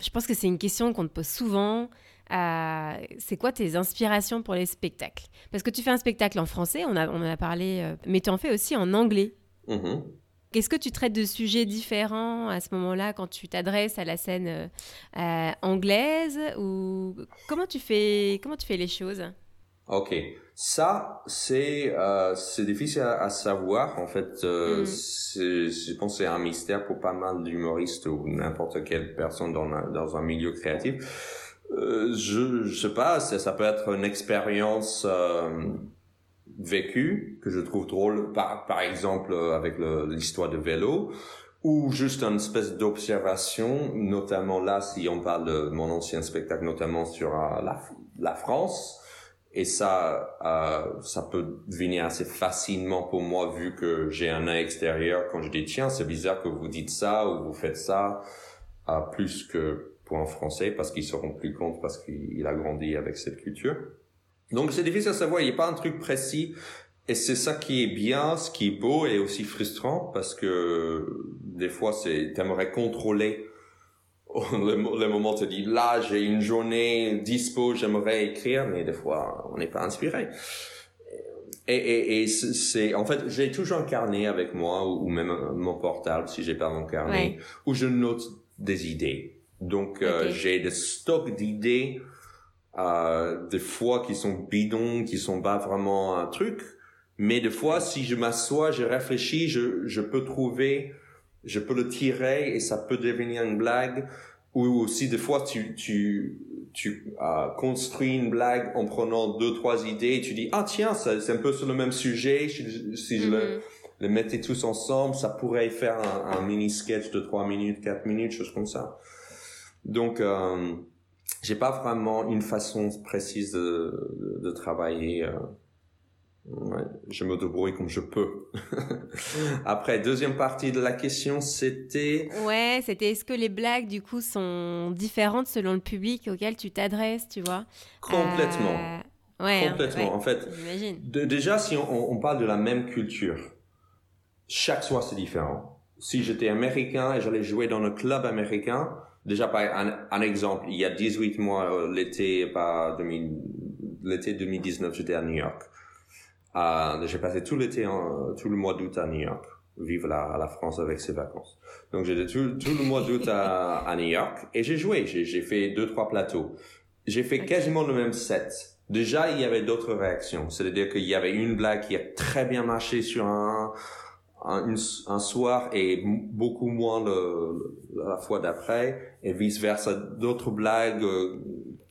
je pense que c'est une question qu'on te pose souvent. Euh, c'est quoi tes inspirations pour les spectacles? Parce que tu fais un spectacle en français, on, a, on en a parlé, euh, mais tu en fais aussi en anglais. Mm-hmm. Est-ce que tu traites de sujets différents à ce moment-là quand tu t'adresses à la scène euh, anglaise ou comment tu fais comment tu fais les choses? Ok, ça c'est euh, c'est difficile à, savoir en fait. Euh, mm. Je pense que c'est un mystère pour pas mal d'humoristes ou n'importe quelle personne dans un, dans un milieu créatif. Euh, je je sais pas, ça, ça peut être une expérience euh, vécue que je trouve drôle, par par exemple avec l'histoire de vélo ou juste une espèce d'observation, notamment là si on parle de mon ancien spectacle, notamment sur euh, la la France et ça, euh, ça peut venir assez facilement pour moi vu que j'ai un œil extérieur quand je dis tiens c'est bizarre que vous dites ça ou vous faites ça, euh, plus que pour un Français parce qu'ils se rendent plus compte parce qu'il a grandi avec cette culture. Donc c'est difficile à savoir, il n'y a pas un truc précis. Et c'est ça qui est bien, ce qui est beau et aussi frustrant parce que des fois c'est t'aimerais contrôler le, moment te dit là j'ai une journée dispo j'aimerais écrire mais des fois on n'est pas inspiré. Et, et, et c'est en fait j'ai toujours un carnet avec moi ou, même mon portable si j'ai pas mon carnet où je note des idées. Donc euh, j'ai des stocks d'idées euh, des fois qui sont bidons qui sont pas vraiment un truc mais des fois si je m'assois je réfléchis je, je peux trouver je peux le tirer et ça peut devenir une blague. Ou aussi des fois tu tu tu euh, construis une blague en prenant deux trois idées et tu dis ah tiens c'est un peu sur le même sujet si, je le, mm-hmm. les mettais tous ensemble ça pourrait faire un, mini sketch de trois minutes quatre minutes chose comme ça. Donc euh, j'ai pas vraiment une façon précise de, de, travailler. Euh, Ouais, je me débrouille comme je peux. Après, deuxième partie de la question, c'était... Ouais, c'était est-ce que les blagues, du coup, sont différentes selon le public auquel tu t'adresses, tu vois? Complètement. Euh... Ouais, hein, Complètement. en fait, déjà, si on, on, parle de la même culture, chaque soir, c'est différent. Si j'étais américain et j'allais jouer dans un club américain, déjà, par un, un exemple, il y a 18 mois, euh, l'été, l'été 2019, j'étais à New York euh, j'ai passé tout l'été, tout le mois d'août à New York, vivre la, la France avec ses vacances. Donc j'étais tout, tout le mois d'août à, à, New York et j'ai joué, j'ai fait deux trois plateaux. J'ai fait quasiment le même set. Déjà, il y avait d'autres réactions. C'est-à-dire qu'il y avait une blague qui a très bien marché sur un, un, un soir et beaucoup moins le, la fois d'après et vice versa. D'autres blagues euh,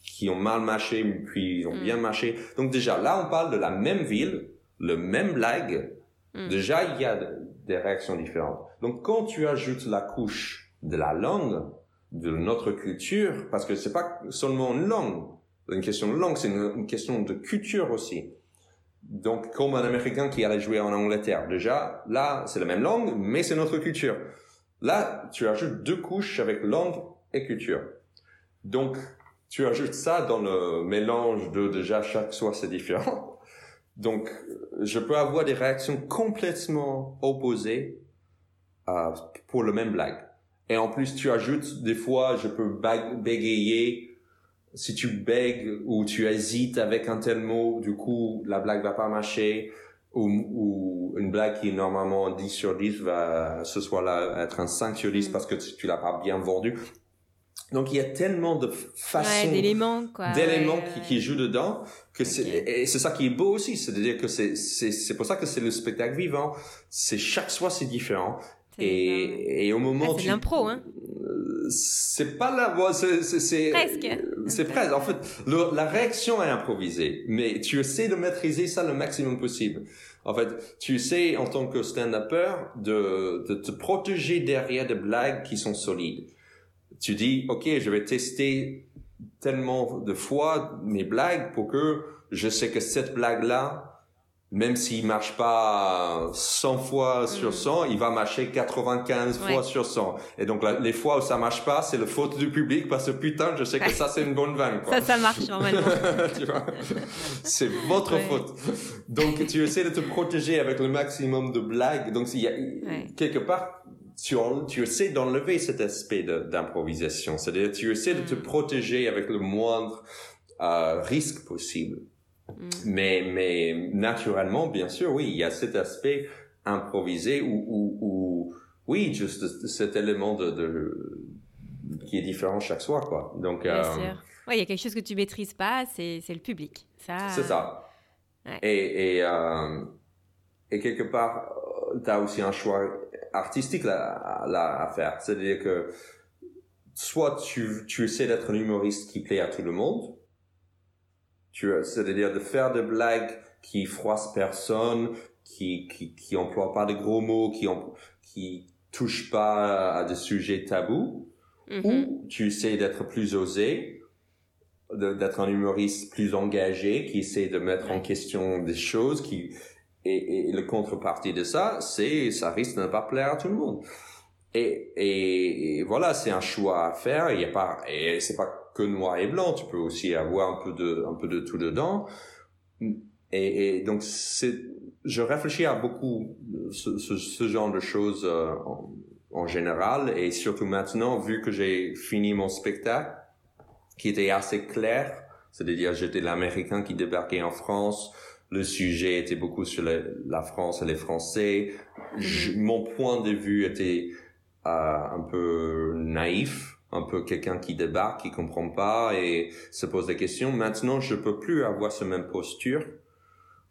qui ont mal marché puis ils ont mm. bien marché. Donc déjà, là, on parle de la même ville le même blague, hmm. déjà il y a des réactions différentes. Donc quand tu ajoutes la couche de la langue, de notre culture, parce que c'est pas seulement une langue, une question de langue, c'est une, question de culture aussi. Donc comme un Américain qui allait jouer en Angleterre, déjà là c'est la même langue, mais c'est notre culture. Là tu ajoutes deux couches avec langue et culture. Donc tu ajoutes ça dans le mélange de déjà chaque soir c'est différent. Donc, je peux avoir des réactions complètement opposées euh, pour le même blague. Et en plus, tu ajoutes, des fois, je peux bégayer. Si tu bègues ou tu hésites avec un tel mot, du coup, la blague va pas marcher. Ou, ou une blague qui est normalement 10 sur 10 va ce soir-là être un 5 sur 10 mm. parce que tu, tu l'as pas bien vendu. Donc il y a tellement de façons, d'éléments, quoi, d'éléments ouais, qui, ouais. qui jouent dedans que c'est et c'est ça qui est beau aussi, c'est-à-dire que c'est c'est c'est pour ça que c'est le spectacle vivant. C'est chaque soir c'est différent. Et, et au moment Ah, c'est tu- l'impro, hein. Euh, c'est pas la voix, c'est c'est c'est Presque. c'est presque. En fait, le- la réaction est improvisée, mais tu essaies de maîtriser ça le maximum possible. En fait, tu essaies en tant que stand-upper de de te protéger derrière des blagues qui sont solides. Tu dis, ok, je vais tester tellement de fois mes blagues pour que je sais que cette blague-là, même s'il marche pas 100 fois sur Mm. 100, il va marcher 95 Ouais. fois sur 100. Et donc, la- les fois où ça marche pas, c'est le faute du public parce que putain, je sais que ça, c'est une bonne vanne, quoi. Ça, ça marche normalement. tu vois? C'est votre Ouais. faute. Donc, tu essaies de te protéger avec le maximum de blagues. Donc, il y a, Ouais. quelque part, tu, en- tu essaies d'enlever cet aspect d'improvisation. C'est-à-dire, tu essaies de te Mm. protéger avec le moindre euh, risque possible. Mm. Mais, mais naturellement, bien sûr, oui, il y a cet aspect improvisé où, où, où oui, juste cet élément de, de qui est différent chaque soir, quoi. Donc, Bien euh, sûr. Ouais, il y a quelque chose que tu maîtrises pas, c'est c'est le public. Ça. c'est ça. Ouais. Et, et, euh, et quelque part, tu as aussi un choix artistique là, là à faire. C'est-à-dire que soit tu, tu essaies d'être un humoriste qui plaît à tout le monde, tu, c'est-à-dire de faire des blagues qui froissent personne, qui, qui, qui emploient pas de gros mots, qui, qui touchent pas à des sujets tabous, Mhm. ou tu essaies d'être plus osé, d'être un humoriste plus engagé, qui essaie de mettre en question des choses, qui et, et le contrepartie de ça, c'est ça risque de ne pas plaire à tout le monde. Et, et, voilà, c'est un choix à faire. Il y a pas et c'est pas que noir et blanc. Tu peux aussi avoir un peu de un peu de tout dedans. Et, et donc c'est je réfléchis à beaucoup ce, ce, ce genre de choses euh, en, en général et surtout maintenant vu que j'ai fini mon spectacle qui était assez clair, c'est-à-dire j'étais l'Américain qui débarquait en France, le sujet était beaucoup sur la, la France et les Français, Je- mon point de vue était euh, un peu naïf, un peu quelqu'un qui débarque, qui comprend pas et se pose des questions. Maintenant, je peux plus avoir ce même posture.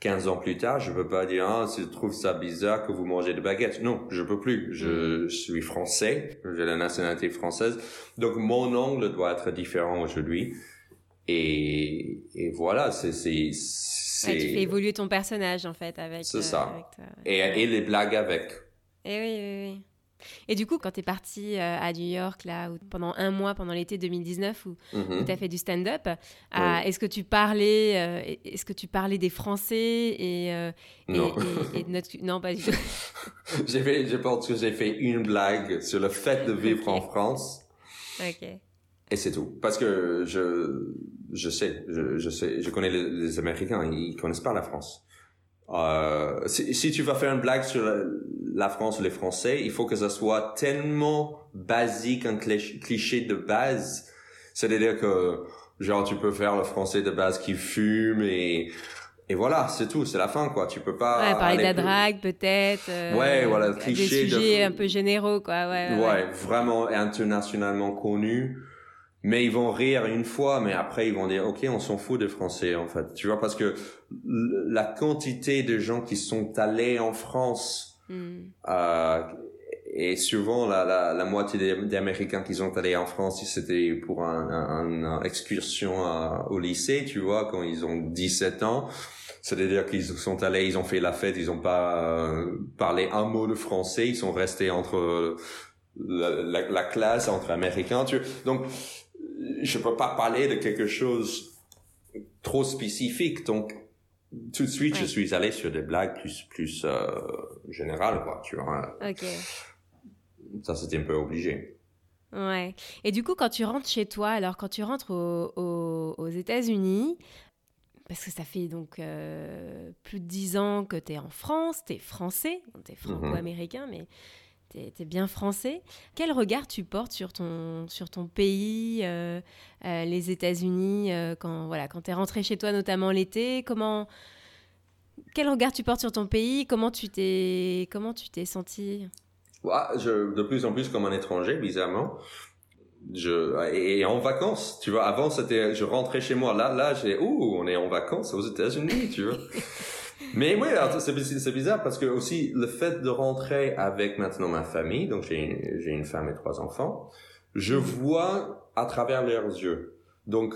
15 ans plus tard, je peux pas dire, ah, je trouve ça bizarre que vous mangez des baguettes. Non, je peux plus. Je, suis français, j'ai la nationalité française. Donc, mon angle doit être différent aujourd'hui. Et, et voilà, c'est, Ouais, tu fais évoluer ton personnage en fait avec. C'est euh, ça. avec et, et les blagues avec. Et oui, oui, oui. Et du coup, quand tu es parti euh, à New York, là, pendant un mois, pendant l'été 2019, où, Mhm. tu as fait du stand-up, euh, Oui. est-ce que tu parlais, est-ce que tu parlais des Français et, et- Non. et- et de notre... Non, pas du tout. j'ai fait, je pense que j'ai fait une blague sur le fait de vivre en France. ok. Et c'est tout. Parce que je, je sais, je, je sais, je connais les, les Américains, ils connaissent pas la France. Euh, si, si tu vas faire une blague sur la, la France ou les Français, il faut que ça soit tellement basique, un cliché, cliché de base. C'est-à-dire que, genre, tu peux faire le Français de base qui fume et, et voilà, c'est tout, c'est la fin, quoi. Tu peux pas... Ouais, parler de la plus- drague, peut-être. euh, Ouais, voilà, le Des cliché de- sujets un peu généraux, quoi. Ouais, ouais, ouais, ouais. vraiment internationalement connu. Mais ils vont rire une fois, mais après ils vont dire, ok, on s'en fout des Français en fait. Tu vois, parce que la quantité de gens qui sont allés en France Hmm. euh, et souvent la, la, la moitié des, des Américains qui sont allés en France, c'était pour un, un, un excursion à- au lycée, tu vois, quand ils ont 17 ans. C'est-à-dire qu'ils sont allés, ils ont fait la fête, ils ont pas euh, parlé un mot de français, ils sont restés entre la, la, la classe, entre Américains. Tu... Donc, je peux pas parler de quelque chose trop spécifique. Donc, tout de suite, je suis allé sur des blagues plus plus euh, générales, quoi. Tu vois, Ok. ça c'était un peu obligé. Ouais. Et du coup, quand tu rentres chez toi, alors quand tu rentres au- au- aux États-Unis, parce que ça fait donc euh, plus de dix ans que tu es en France, tu es français, tu es franco-américain, mais tu es, bien français. Quel regard tu portes sur ton, sur ton pays, euh, euh, les États-Unis, euh, quand, voilà, quand tu es rentré chez toi, notamment l'été Comment. Quel regard tu portes sur ton pays Comment tu t'es comment tu t'es senti Ouais, je, de plus en plus comme un étranger, bizarrement. je et en vacances, tu vois. Avant, c'était, je rentrais chez moi. Là, là, j'ai, ouh, on est en vacances aux États-Unis, tu vois. Mais oui, c'est bizarre parce que aussi le fait de rentrer avec maintenant ma famille, donc j'ai j'ai une femme et trois enfants, je vois à travers leurs yeux. Donc,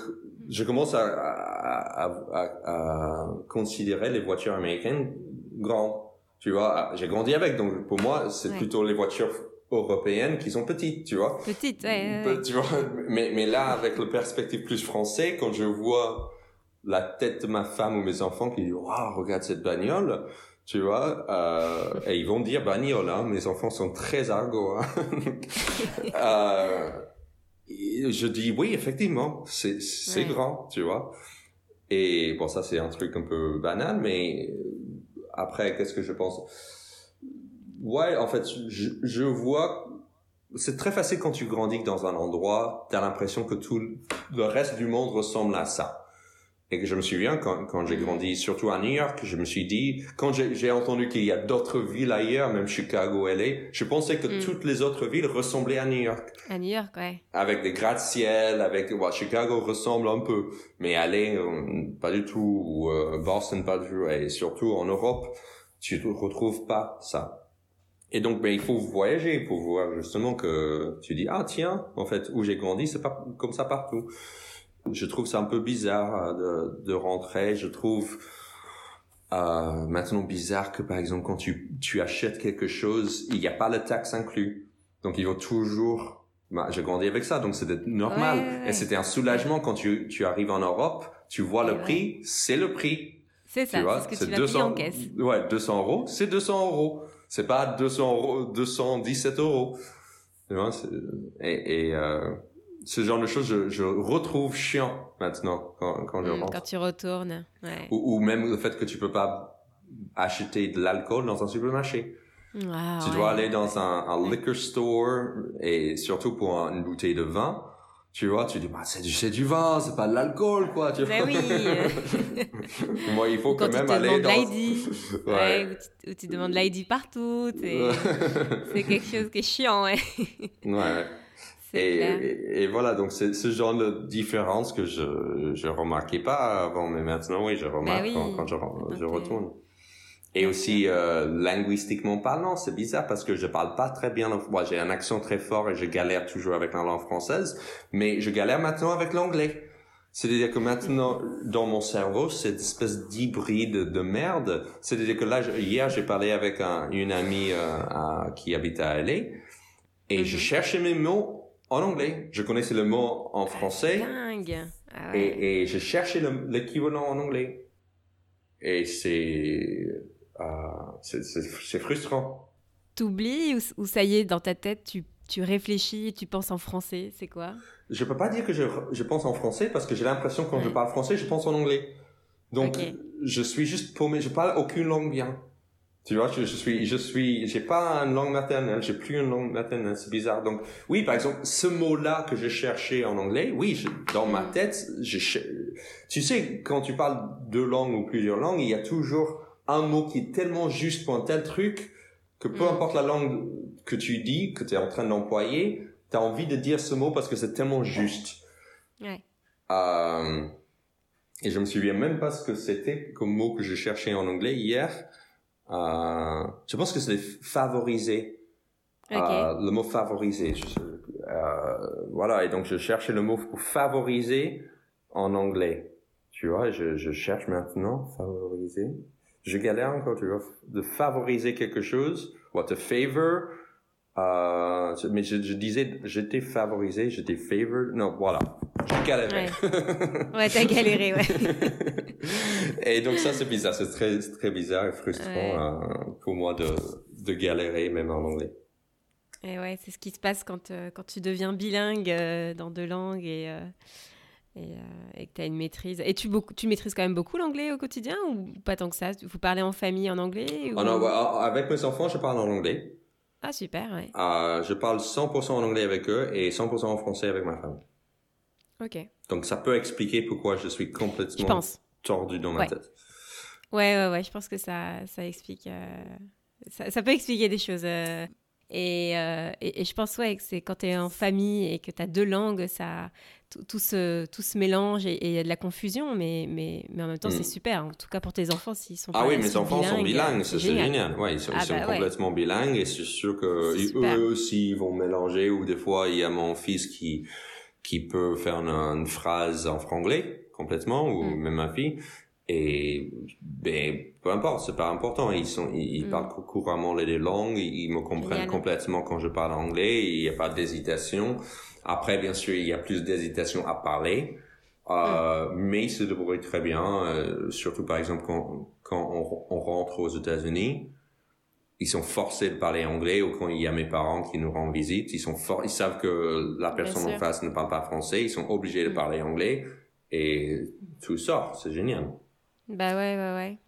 je commence à, à, à, à considérer les voitures américaines grandes. Tu vois, j'ai grandi avec, donc pour moi, c'est plutôt les voitures européennes qui sont petites, tu vois. Petites, ouais. Tu vois, mais, mais là, avec le perspective plus français, quand je vois la tête de ma femme ou mes enfants qui disent, waouh, regarde cette bagnole, tu vois, euh, et ils vont dire bagnole, hein, mes enfants sont très argots. Hein. euh, je dis oui, effectivement, c'est c'est grand, tu vois. Et bon, ça c'est un truc un peu banal, mais après, qu'est-ce que je pense? Ouais, en fait, je, je vois. C'est très facile quand tu grandis dans un endroit, t'as l'impression que tout le reste du monde ressemble à ça. Et que je me souviens quand, quand j'ai grandi, surtout à New York, je me suis dit, quand j'ai entendu qu'il y a d'autres villes ailleurs, même Chicago, LA, je pensais que mm. toutes les autres villes ressemblaient à New York. À New York, ouais. Avec des gratte-ciel, avec, well, Chicago ressemble un peu, mais LA, euh, pas du tout, ou euh, Boston, pas du tout, et surtout en Europe, tu ne retrouves pas ça. Et donc, ben, il faut voyager pour voir justement que tu dis, ah tiens, en fait, où j'ai grandi, c'est pas comme ça partout je trouve ça un peu bizarre euh, de, de rentrer. Je trouve euh, maintenant bizarre que par exemple quand tu, tu achètes quelque chose, il n'y a pas le taxe inclus. Donc il faut toujours... Bah, j'ai grandi avec ça, donc c'était normal. Et c'était un soulagement quand tu, tu arrives en Europe, tu vois le prix, c'est le prix. C'est ça, c'est ce que tu 200, en caisse. Ouais, 200 euros, c'est 200 euros. C'est pas 200 euros, 217 euros. Tu vois, et, et euh, ce genre de choses, je, je retrouve chiant maintenant quand, quand je mm, rentre. Quand tu retournes, ouais. Ou, ou, même le fait que tu peux pas acheter de l'alcool dans un supermarché. Ah, tu dois aller dans un, un, liquor store et surtout pour une bouteille de vin. Tu vois, tu dis, bah, c'est du, c'est du vin, c'est pas de l'alcool, quoi, tu ben vois. oui. Moi, il faut quand, même aller dans... l'ID. ouais. ouais où, tu, demandes l'ID partout. c'est quelque chose qui est chiant, ouais. ouais. Et, et, voilà, donc c'est ce genre de différence que je je remarquais pas avant, mais maintenant oui, je bah remarque Quand, je, je retourne. Et aussi euh, linguistiquement parlant, c'est bizarre parce que je parle pas très bien. Moi, j'ai un accent très fort et je galère toujours avec la langue française, mais je galère maintenant avec l'anglais. C'est-à-dire que maintenant, dans mon cerveau, cette espèce d'hybride de merde. C'est-à-dire que là, hier, j'ai parlé avec un, une amie euh, qui habite à LA et je mhm. cherchais mes mots en anglais. Je connaissais le mot en français. Dingue. Ah et, et je cherchais l'équivalent en anglais. Et c'est euh, c'est frustrant. T'oublies ou, ou ça y est, dans ta tête, tu, tu réfléchis et tu penses en français C'est quoi? Je peux pas dire que je, je pense en français parce que j'ai l'impression quand je parle français, je pense en anglais. Donc, je suis juste paumé. Je parle aucune langue bien. Tu vois, je, je, suis, je suis, j'ai pas une langue maternelle, j'ai plus une langue maternelle, c'est bizarre. Donc, oui, par exemple, ce mot-là que je cherchais en anglais, oui, je, dans ma tête, je, tu sais, quand tu parles deux langues ou plusieurs langues, il y a toujours un mot qui est tellement juste pour un tel truc que peu mm. importe la langue que tu dis, que tu es en train d'employer, tu as envie de dire ce mot parce que c'est tellement juste. Ouais. Euh, et je me souviens même pas ce que c'était comme mot que je cherchais en anglais hier. Euh, je pense que c'est favoriser. Euh, le mot favoriser. Euh, voilà, et donc je cherchais le mot pour favoriser en anglais. Tu vois, je, je cherche maintenant favoriser. Je galère encore, tu vois, de favoriser quelque chose, what to favor. Euh, mais je, je disais, j'étais favorisé, j'étais favored. Non, voilà. J'ai galéré. Ouais, ouais t'as galéré, ouais. et donc ça, c'est bizarre. C'est très, très bizarre et frustrant euh, pour moi de, de galérer, même en anglais. Et ouais, c'est ce qui se passe quand, euh, quand tu deviens bilingue euh, dans deux langues et, et, et, que tu as une maîtrise. Et tu, tu maîtrises quand même beaucoup l'anglais au quotidien ou pas tant que ça? Vous parlez en famille en anglais ou... oh non, bah, avec mes enfants, je parle en anglais. Ah, super, ouais. je parle 100% en anglais avec eux et 100% en français avec ma femme. Ok. Donc ça peut expliquer pourquoi je suis complètement tordu dans ma tête. Ouais, ouais, ouais, je pense que ça, ça explique. Euh, ça, ça, peut expliquer des choses. Euh. Et, euh, et, je pense ouais, que c'est quand tu es en famille et que tu as deux langues, ça, tout, se, tout se mélange et il y a de la confusion, mais, mais, mais en même temps, c'est mm. super. En tout cas, pour tes enfants, s'ils sont Ah oui, mes enfants sont bilingues, c'est génial. Ouais, ils sont, ah bah complètement bilingues et c'est sûr que eux aussi vont mélanger ou des fois, il y a mon fils qui, qui peut faire une, phrase en franglais complètement ou mm. même ma fille. Et ben peu importe, c'est pas important. Ils sont, ils, mm. parlent couramment les deux langues, ils, me comprennent complètement quand je parle anglais. Il n'y a pas d'hésitation. Après, bien sûr, il y a plus d'hésitation à parler, euh, mm. mais ils se débrouillent très bien. Euh, surtout par exemple quand quand on, on rentre aux États-Unis, ils sont forcés de parler anglais ou quand il y a mes parents qui nous rendent visite, ils sont forts, ils savent que la personne en face ne parle pas français, ils sont obligés de mm. parler anglais et tout sort, c'est génial. Bah ouais, ouais, ouais.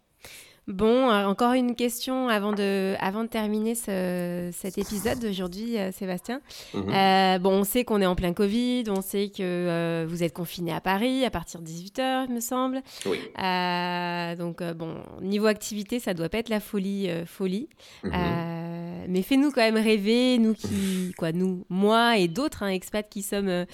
Bon, euh, encore une question avant de, avant de terminer ce, cet épisode d'aujourd'hui, euh, Sébastien. Mhm. Euh, bon, on sait qu'on est en plein Covid, on sait que vous êtes confiné à Paris à partir de 18h, il me semble. Oui. donc, bon, niveau activité, ça doit pas être la folie, folie. Mhm. mais fais-nous quand même rêver, nous qui, quoi, nous, moi et d'autres hein, expats qui sommes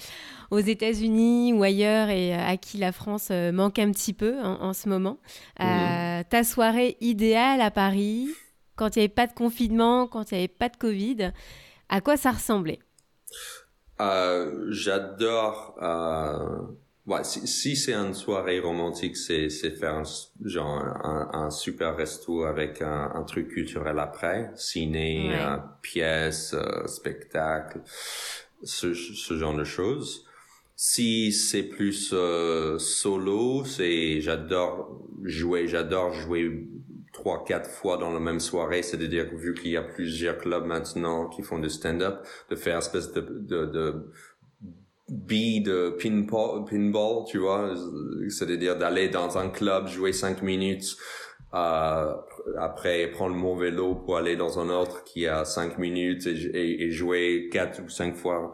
aux États-Unis ou ailleurs et euh, à qui la France euh, manque un petit peu en, ce moment. Euh, ta soirée idéale à Paris, quand il n'y avait pas de confinement, quand il n'y avait pas de Covid, à quoi ça ressemblait? J'adore. Ouais, si, c'est une soirée romantique, c'est faire un, genre un, super resto avec un, truc culturel après, ciné, pièce, spectacle, ce, ce, genre de choses. Si c'est plus euh, solo, c'est j'adore jouer, j'adore jouer trois quatre fois dans la même soirée, c'est-à-dire vu qu'il y a plusieurs clubs maintenant qui font du stand-up, de faire espèce de, de, de bee de pinball, pinball, tu vois, c'est-à-dire d'aller dans un club, jouer cinq minutes, euh, après prendre mon vélo pour aller dans un autre qui a cinq minutes et, et jouer quatre ou cinq fois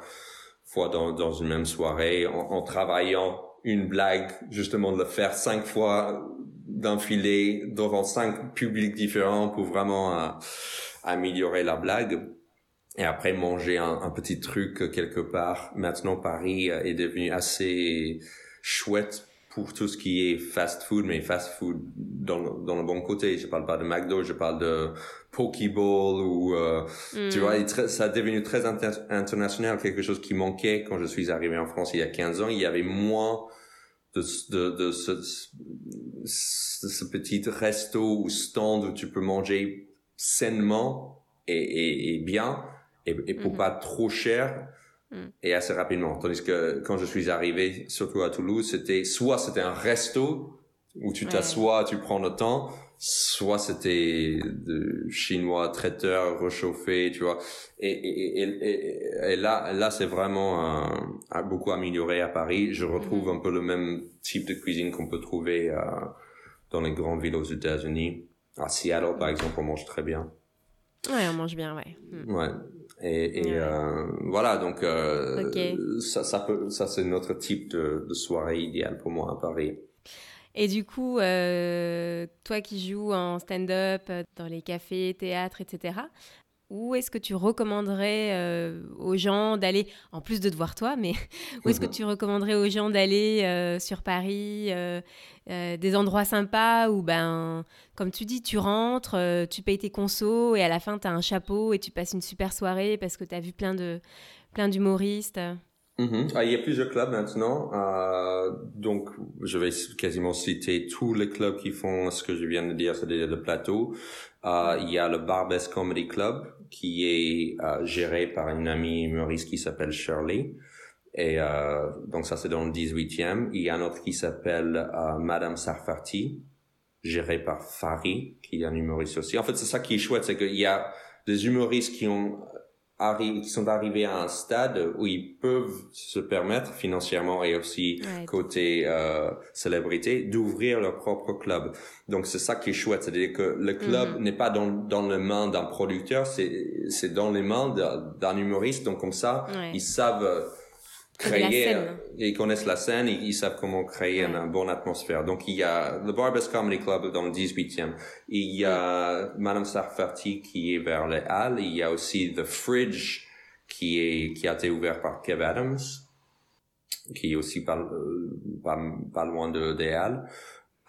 fois dans, dans une même soirée en, en, travaillant une blague, justement de le faire cinq fois d'enfiler devant cinq publics différents pour vraiment euh, améliorer la blague. Et après manger un, un, petit truc quelque part. Maintenant, Paris euh, est devenu assez chouette pour tout ce qui est fast food, mais fast food dans le, dans le bon côté. Je parle pas de McDo, je parle de Pokeball ou euh, tu vois, mm. ça a devenu très international, quelque chose qui manquait quand je suis arrivé en France il y a 15 ans. Il y avait moins de, de, de ce, ce, petit resto ou stand où tu peux manger sainement et, et, et bien et, et pour mm-hmm. pas trop cher et assez rapidement. Tandis que quand je suis arrivé, surtout à Toulouse, c'était soit c'était un resto où tu t'assois, tu prends le temps, soit c'était de chinois traiteur réchauffé, tu vois. Et, et, et, et là, là c'est vraiment un, beaucoup amélioré à Paris. Je retrouve mm-hmm. un peu le même type de cuisine qu'on peut trouver euh, dans les grandes villes aux États-Unis. À Seattle, par exemple, on mange très bien. Ouais, on mange bien, ouais. Mm. Ouais. Et, et euh, voilà, donc euh, ça, ça, peut, ça c'est notre type de, de, soirée idéale pour moi à Paris. Et du coup, euh, toi qui joues en stand-up dans les cafés, théâtres, etc., où est-ce que tu recommanderais euh, aux gens d'aller, en plus de te voir toi, mais où est-ce que tu recommanderais aux gens d'aller euh, sur Paris, euh, des endroits sympas où, ben, comme tu dis, tu rentres, tu payes tes consos et à la fin, tu as un chapeau et tu passes une super soirée parce que tu as vu plein de plein d'humoristes? Mm-hmm. Ah, il y a plusieurs clubs maintenant, euh, donc je vais quasiment citer tous les clubs qui font ce que je viens de dire, c'est-à-dire le plateau. Euh, il y a le Barbès Comedy Club qui est euh, géré par une amie humoriste qui s'appelle Shirley. Et euh, donc ça c'est dans le 18e. Il y a un autre qui s'appelle euh, Madame Sarfati, géré par Fari, qui est un humoriste aussi. En fait c'est ça qui est chouette, c'est qu'il y a des humoristes qui ont qui sont arrivés à un stade où ils peuvent se permettre financièrement et aussi côté euh, célébrité d'ouvrir leur propre club. Donc c'est ça qui est chouette, c'est-à-dire que le club mm-hmm. n'est pas dans dans les mains d'un producteur, c'est c'est dans les mains d'un humoriste. Donc comme ça, ils savent créer, ils connaissent la scène, ils, ils savent comment créer une, bonne atmosphère. Donc il y a le Barbès Comedy Club dans le 18e, il y a Madame Sarfati qui est vers les Halles, il y a aussi The Fridge qui est qui a été ouvert par Kev Adams, qui est aussi pas pas, pas loin de des Halles.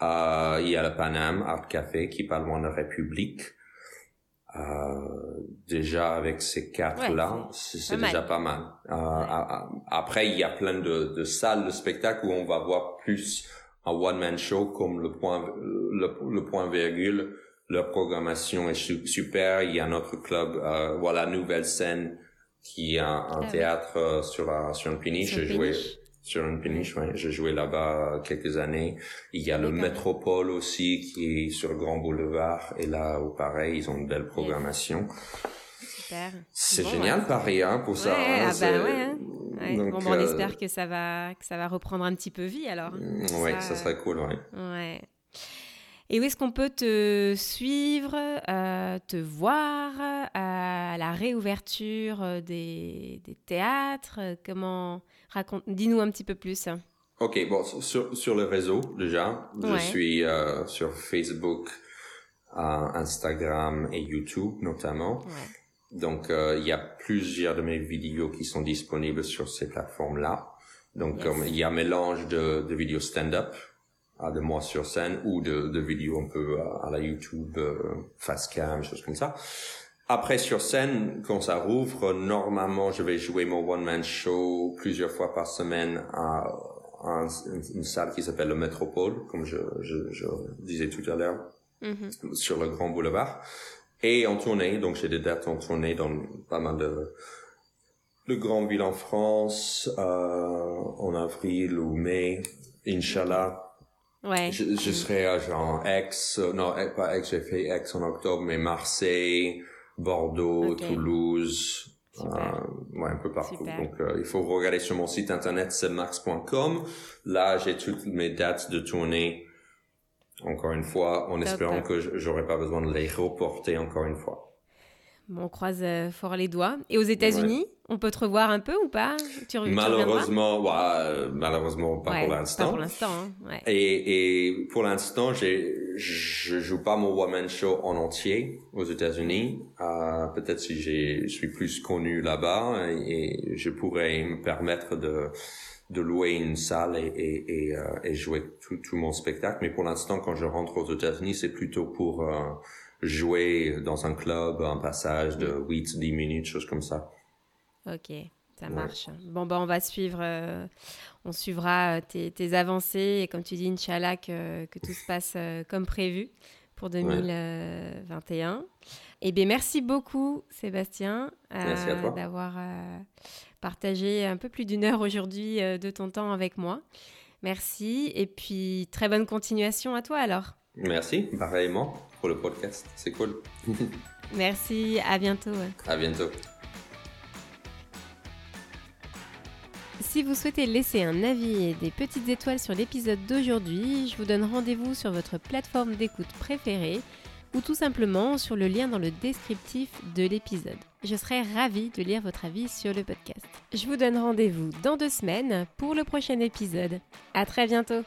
Euh, il y a le Panam Art Café qui est pas loin de République. Euh, déjà avec ces quatre là c'est déjà pas mal. Euh, après il y a plein de, de, salles de spectacle où on va voir plus un one man show comme le point le, point virgule. Leur programmation est super. Il y a notre club euh, voilà nouvelle scène qui a un, ah théâtre euh, sur la sur une péniche. J'ai joué sur une péniche, ouais. J'ai joué là-bas quelques années. Il y a le Métropole aussi qui est sur le Grand Boulevard. Et là, au pareil, ils ont une belle programmation. Super. C'est génial, Paris, hein, pour ça. Hein, ah bah ouais. Hein. bon, on euh, espère que ça va que ça va reprendre un petit peu vie alors. Ouais, ça, serait cool, ouais. Ouais. Et où est-ce qu'on peut te suivre, euh, te voir à la réouverture des, des théâtres Comment Raconte, dis-nous un petit peu plus. Ok, bon, sur, sur le réseau déjà, je suis euh, sur Facebook, euh, Instagram et YouTube notamment. Donc, euh, il y a plusieurs de mes vidéos qui sont disponibles sur ces plateformes-là. Donc, il y a un mélange de, de vidéos stand-up, de moi sur scène, ou de, de vidéos un peu à la YouTube, face cam, choses comme ça. Après, sur scène, quand ça rouvre, normalement, je vais jouer mon one-man show plusieurs fois par semaine à, une, salle qui s'appelle le Métropole, comme je, je, disais tout à l'heure, mm-hmm. sur le Grand Boulevard. Et en tournée, donc j'ai des dates en tournée dans pas mal de, de grandes villes en France, euh, en avril ou mai, Inch'Allah. Ouais. Je, je serai à genre Aix, non, pas Aix, j'ai fait Aix en octobre, mais Marseille, Bordeaux, Toulouse, euh, ouais, un peu partout. Donc, euh, il faut regarder sur mon site internet, max.com. Là, j'ai toutes mes dates de tournée. Encore une fois, en espérant que j'aurai pas besoin de les reporter encore une fois on croise euh, fort les doigts. Et aux États-Unis, on peut te revoir un peu ou pas? Malheureusement, ouais, malheureusement pas pour l'instant. Pas pour l'instant. Hein, et, et, pour l'instant, je joue pas mon one man show en entier aux États-Unis. Euh, Peut-être si je suis plus connu là-bas et, je pourrais me permettre de de louer une salle et, et, et, euh, jouer tout, tout, mon spectacle. Mais pour l'instant, quand je rentre aux États-Unis, c'est plutôt pour euh, jouer dans un club, un passage de 8-10 minutes, choses comme ça. Ok, ça marche. Bon, ben, on va suivre, euh, on suivra euh, tes, avancées et comme tu dis, Inch'Allah, que, que tout se passe euh, comme prévu pour 2021. Et Eh bien, merci beaucoup, Sébastien, d'avoir partagé un peu plus d'une heure aujourd'hui de ton temps avec moi. Merci et puis très bonne continuation à toi alors. Merci, pareillement pour le podcast. C'est cool. Merci, à bientôt. À bientôt. Si vous souhaitez laisser un avis et des petites étoiles sur l'épisode d'aujourd'hui, je vous donne rendez-vous sur votre plateforme d'écoute préférée ou tout simplement sur le lien dans le descriptif de l'épisode. Je serai ravie de lire votre avis sur le podcast. Je vous donne rendez-vous dans deux semaines pour le prochain épisode. À très bientôt!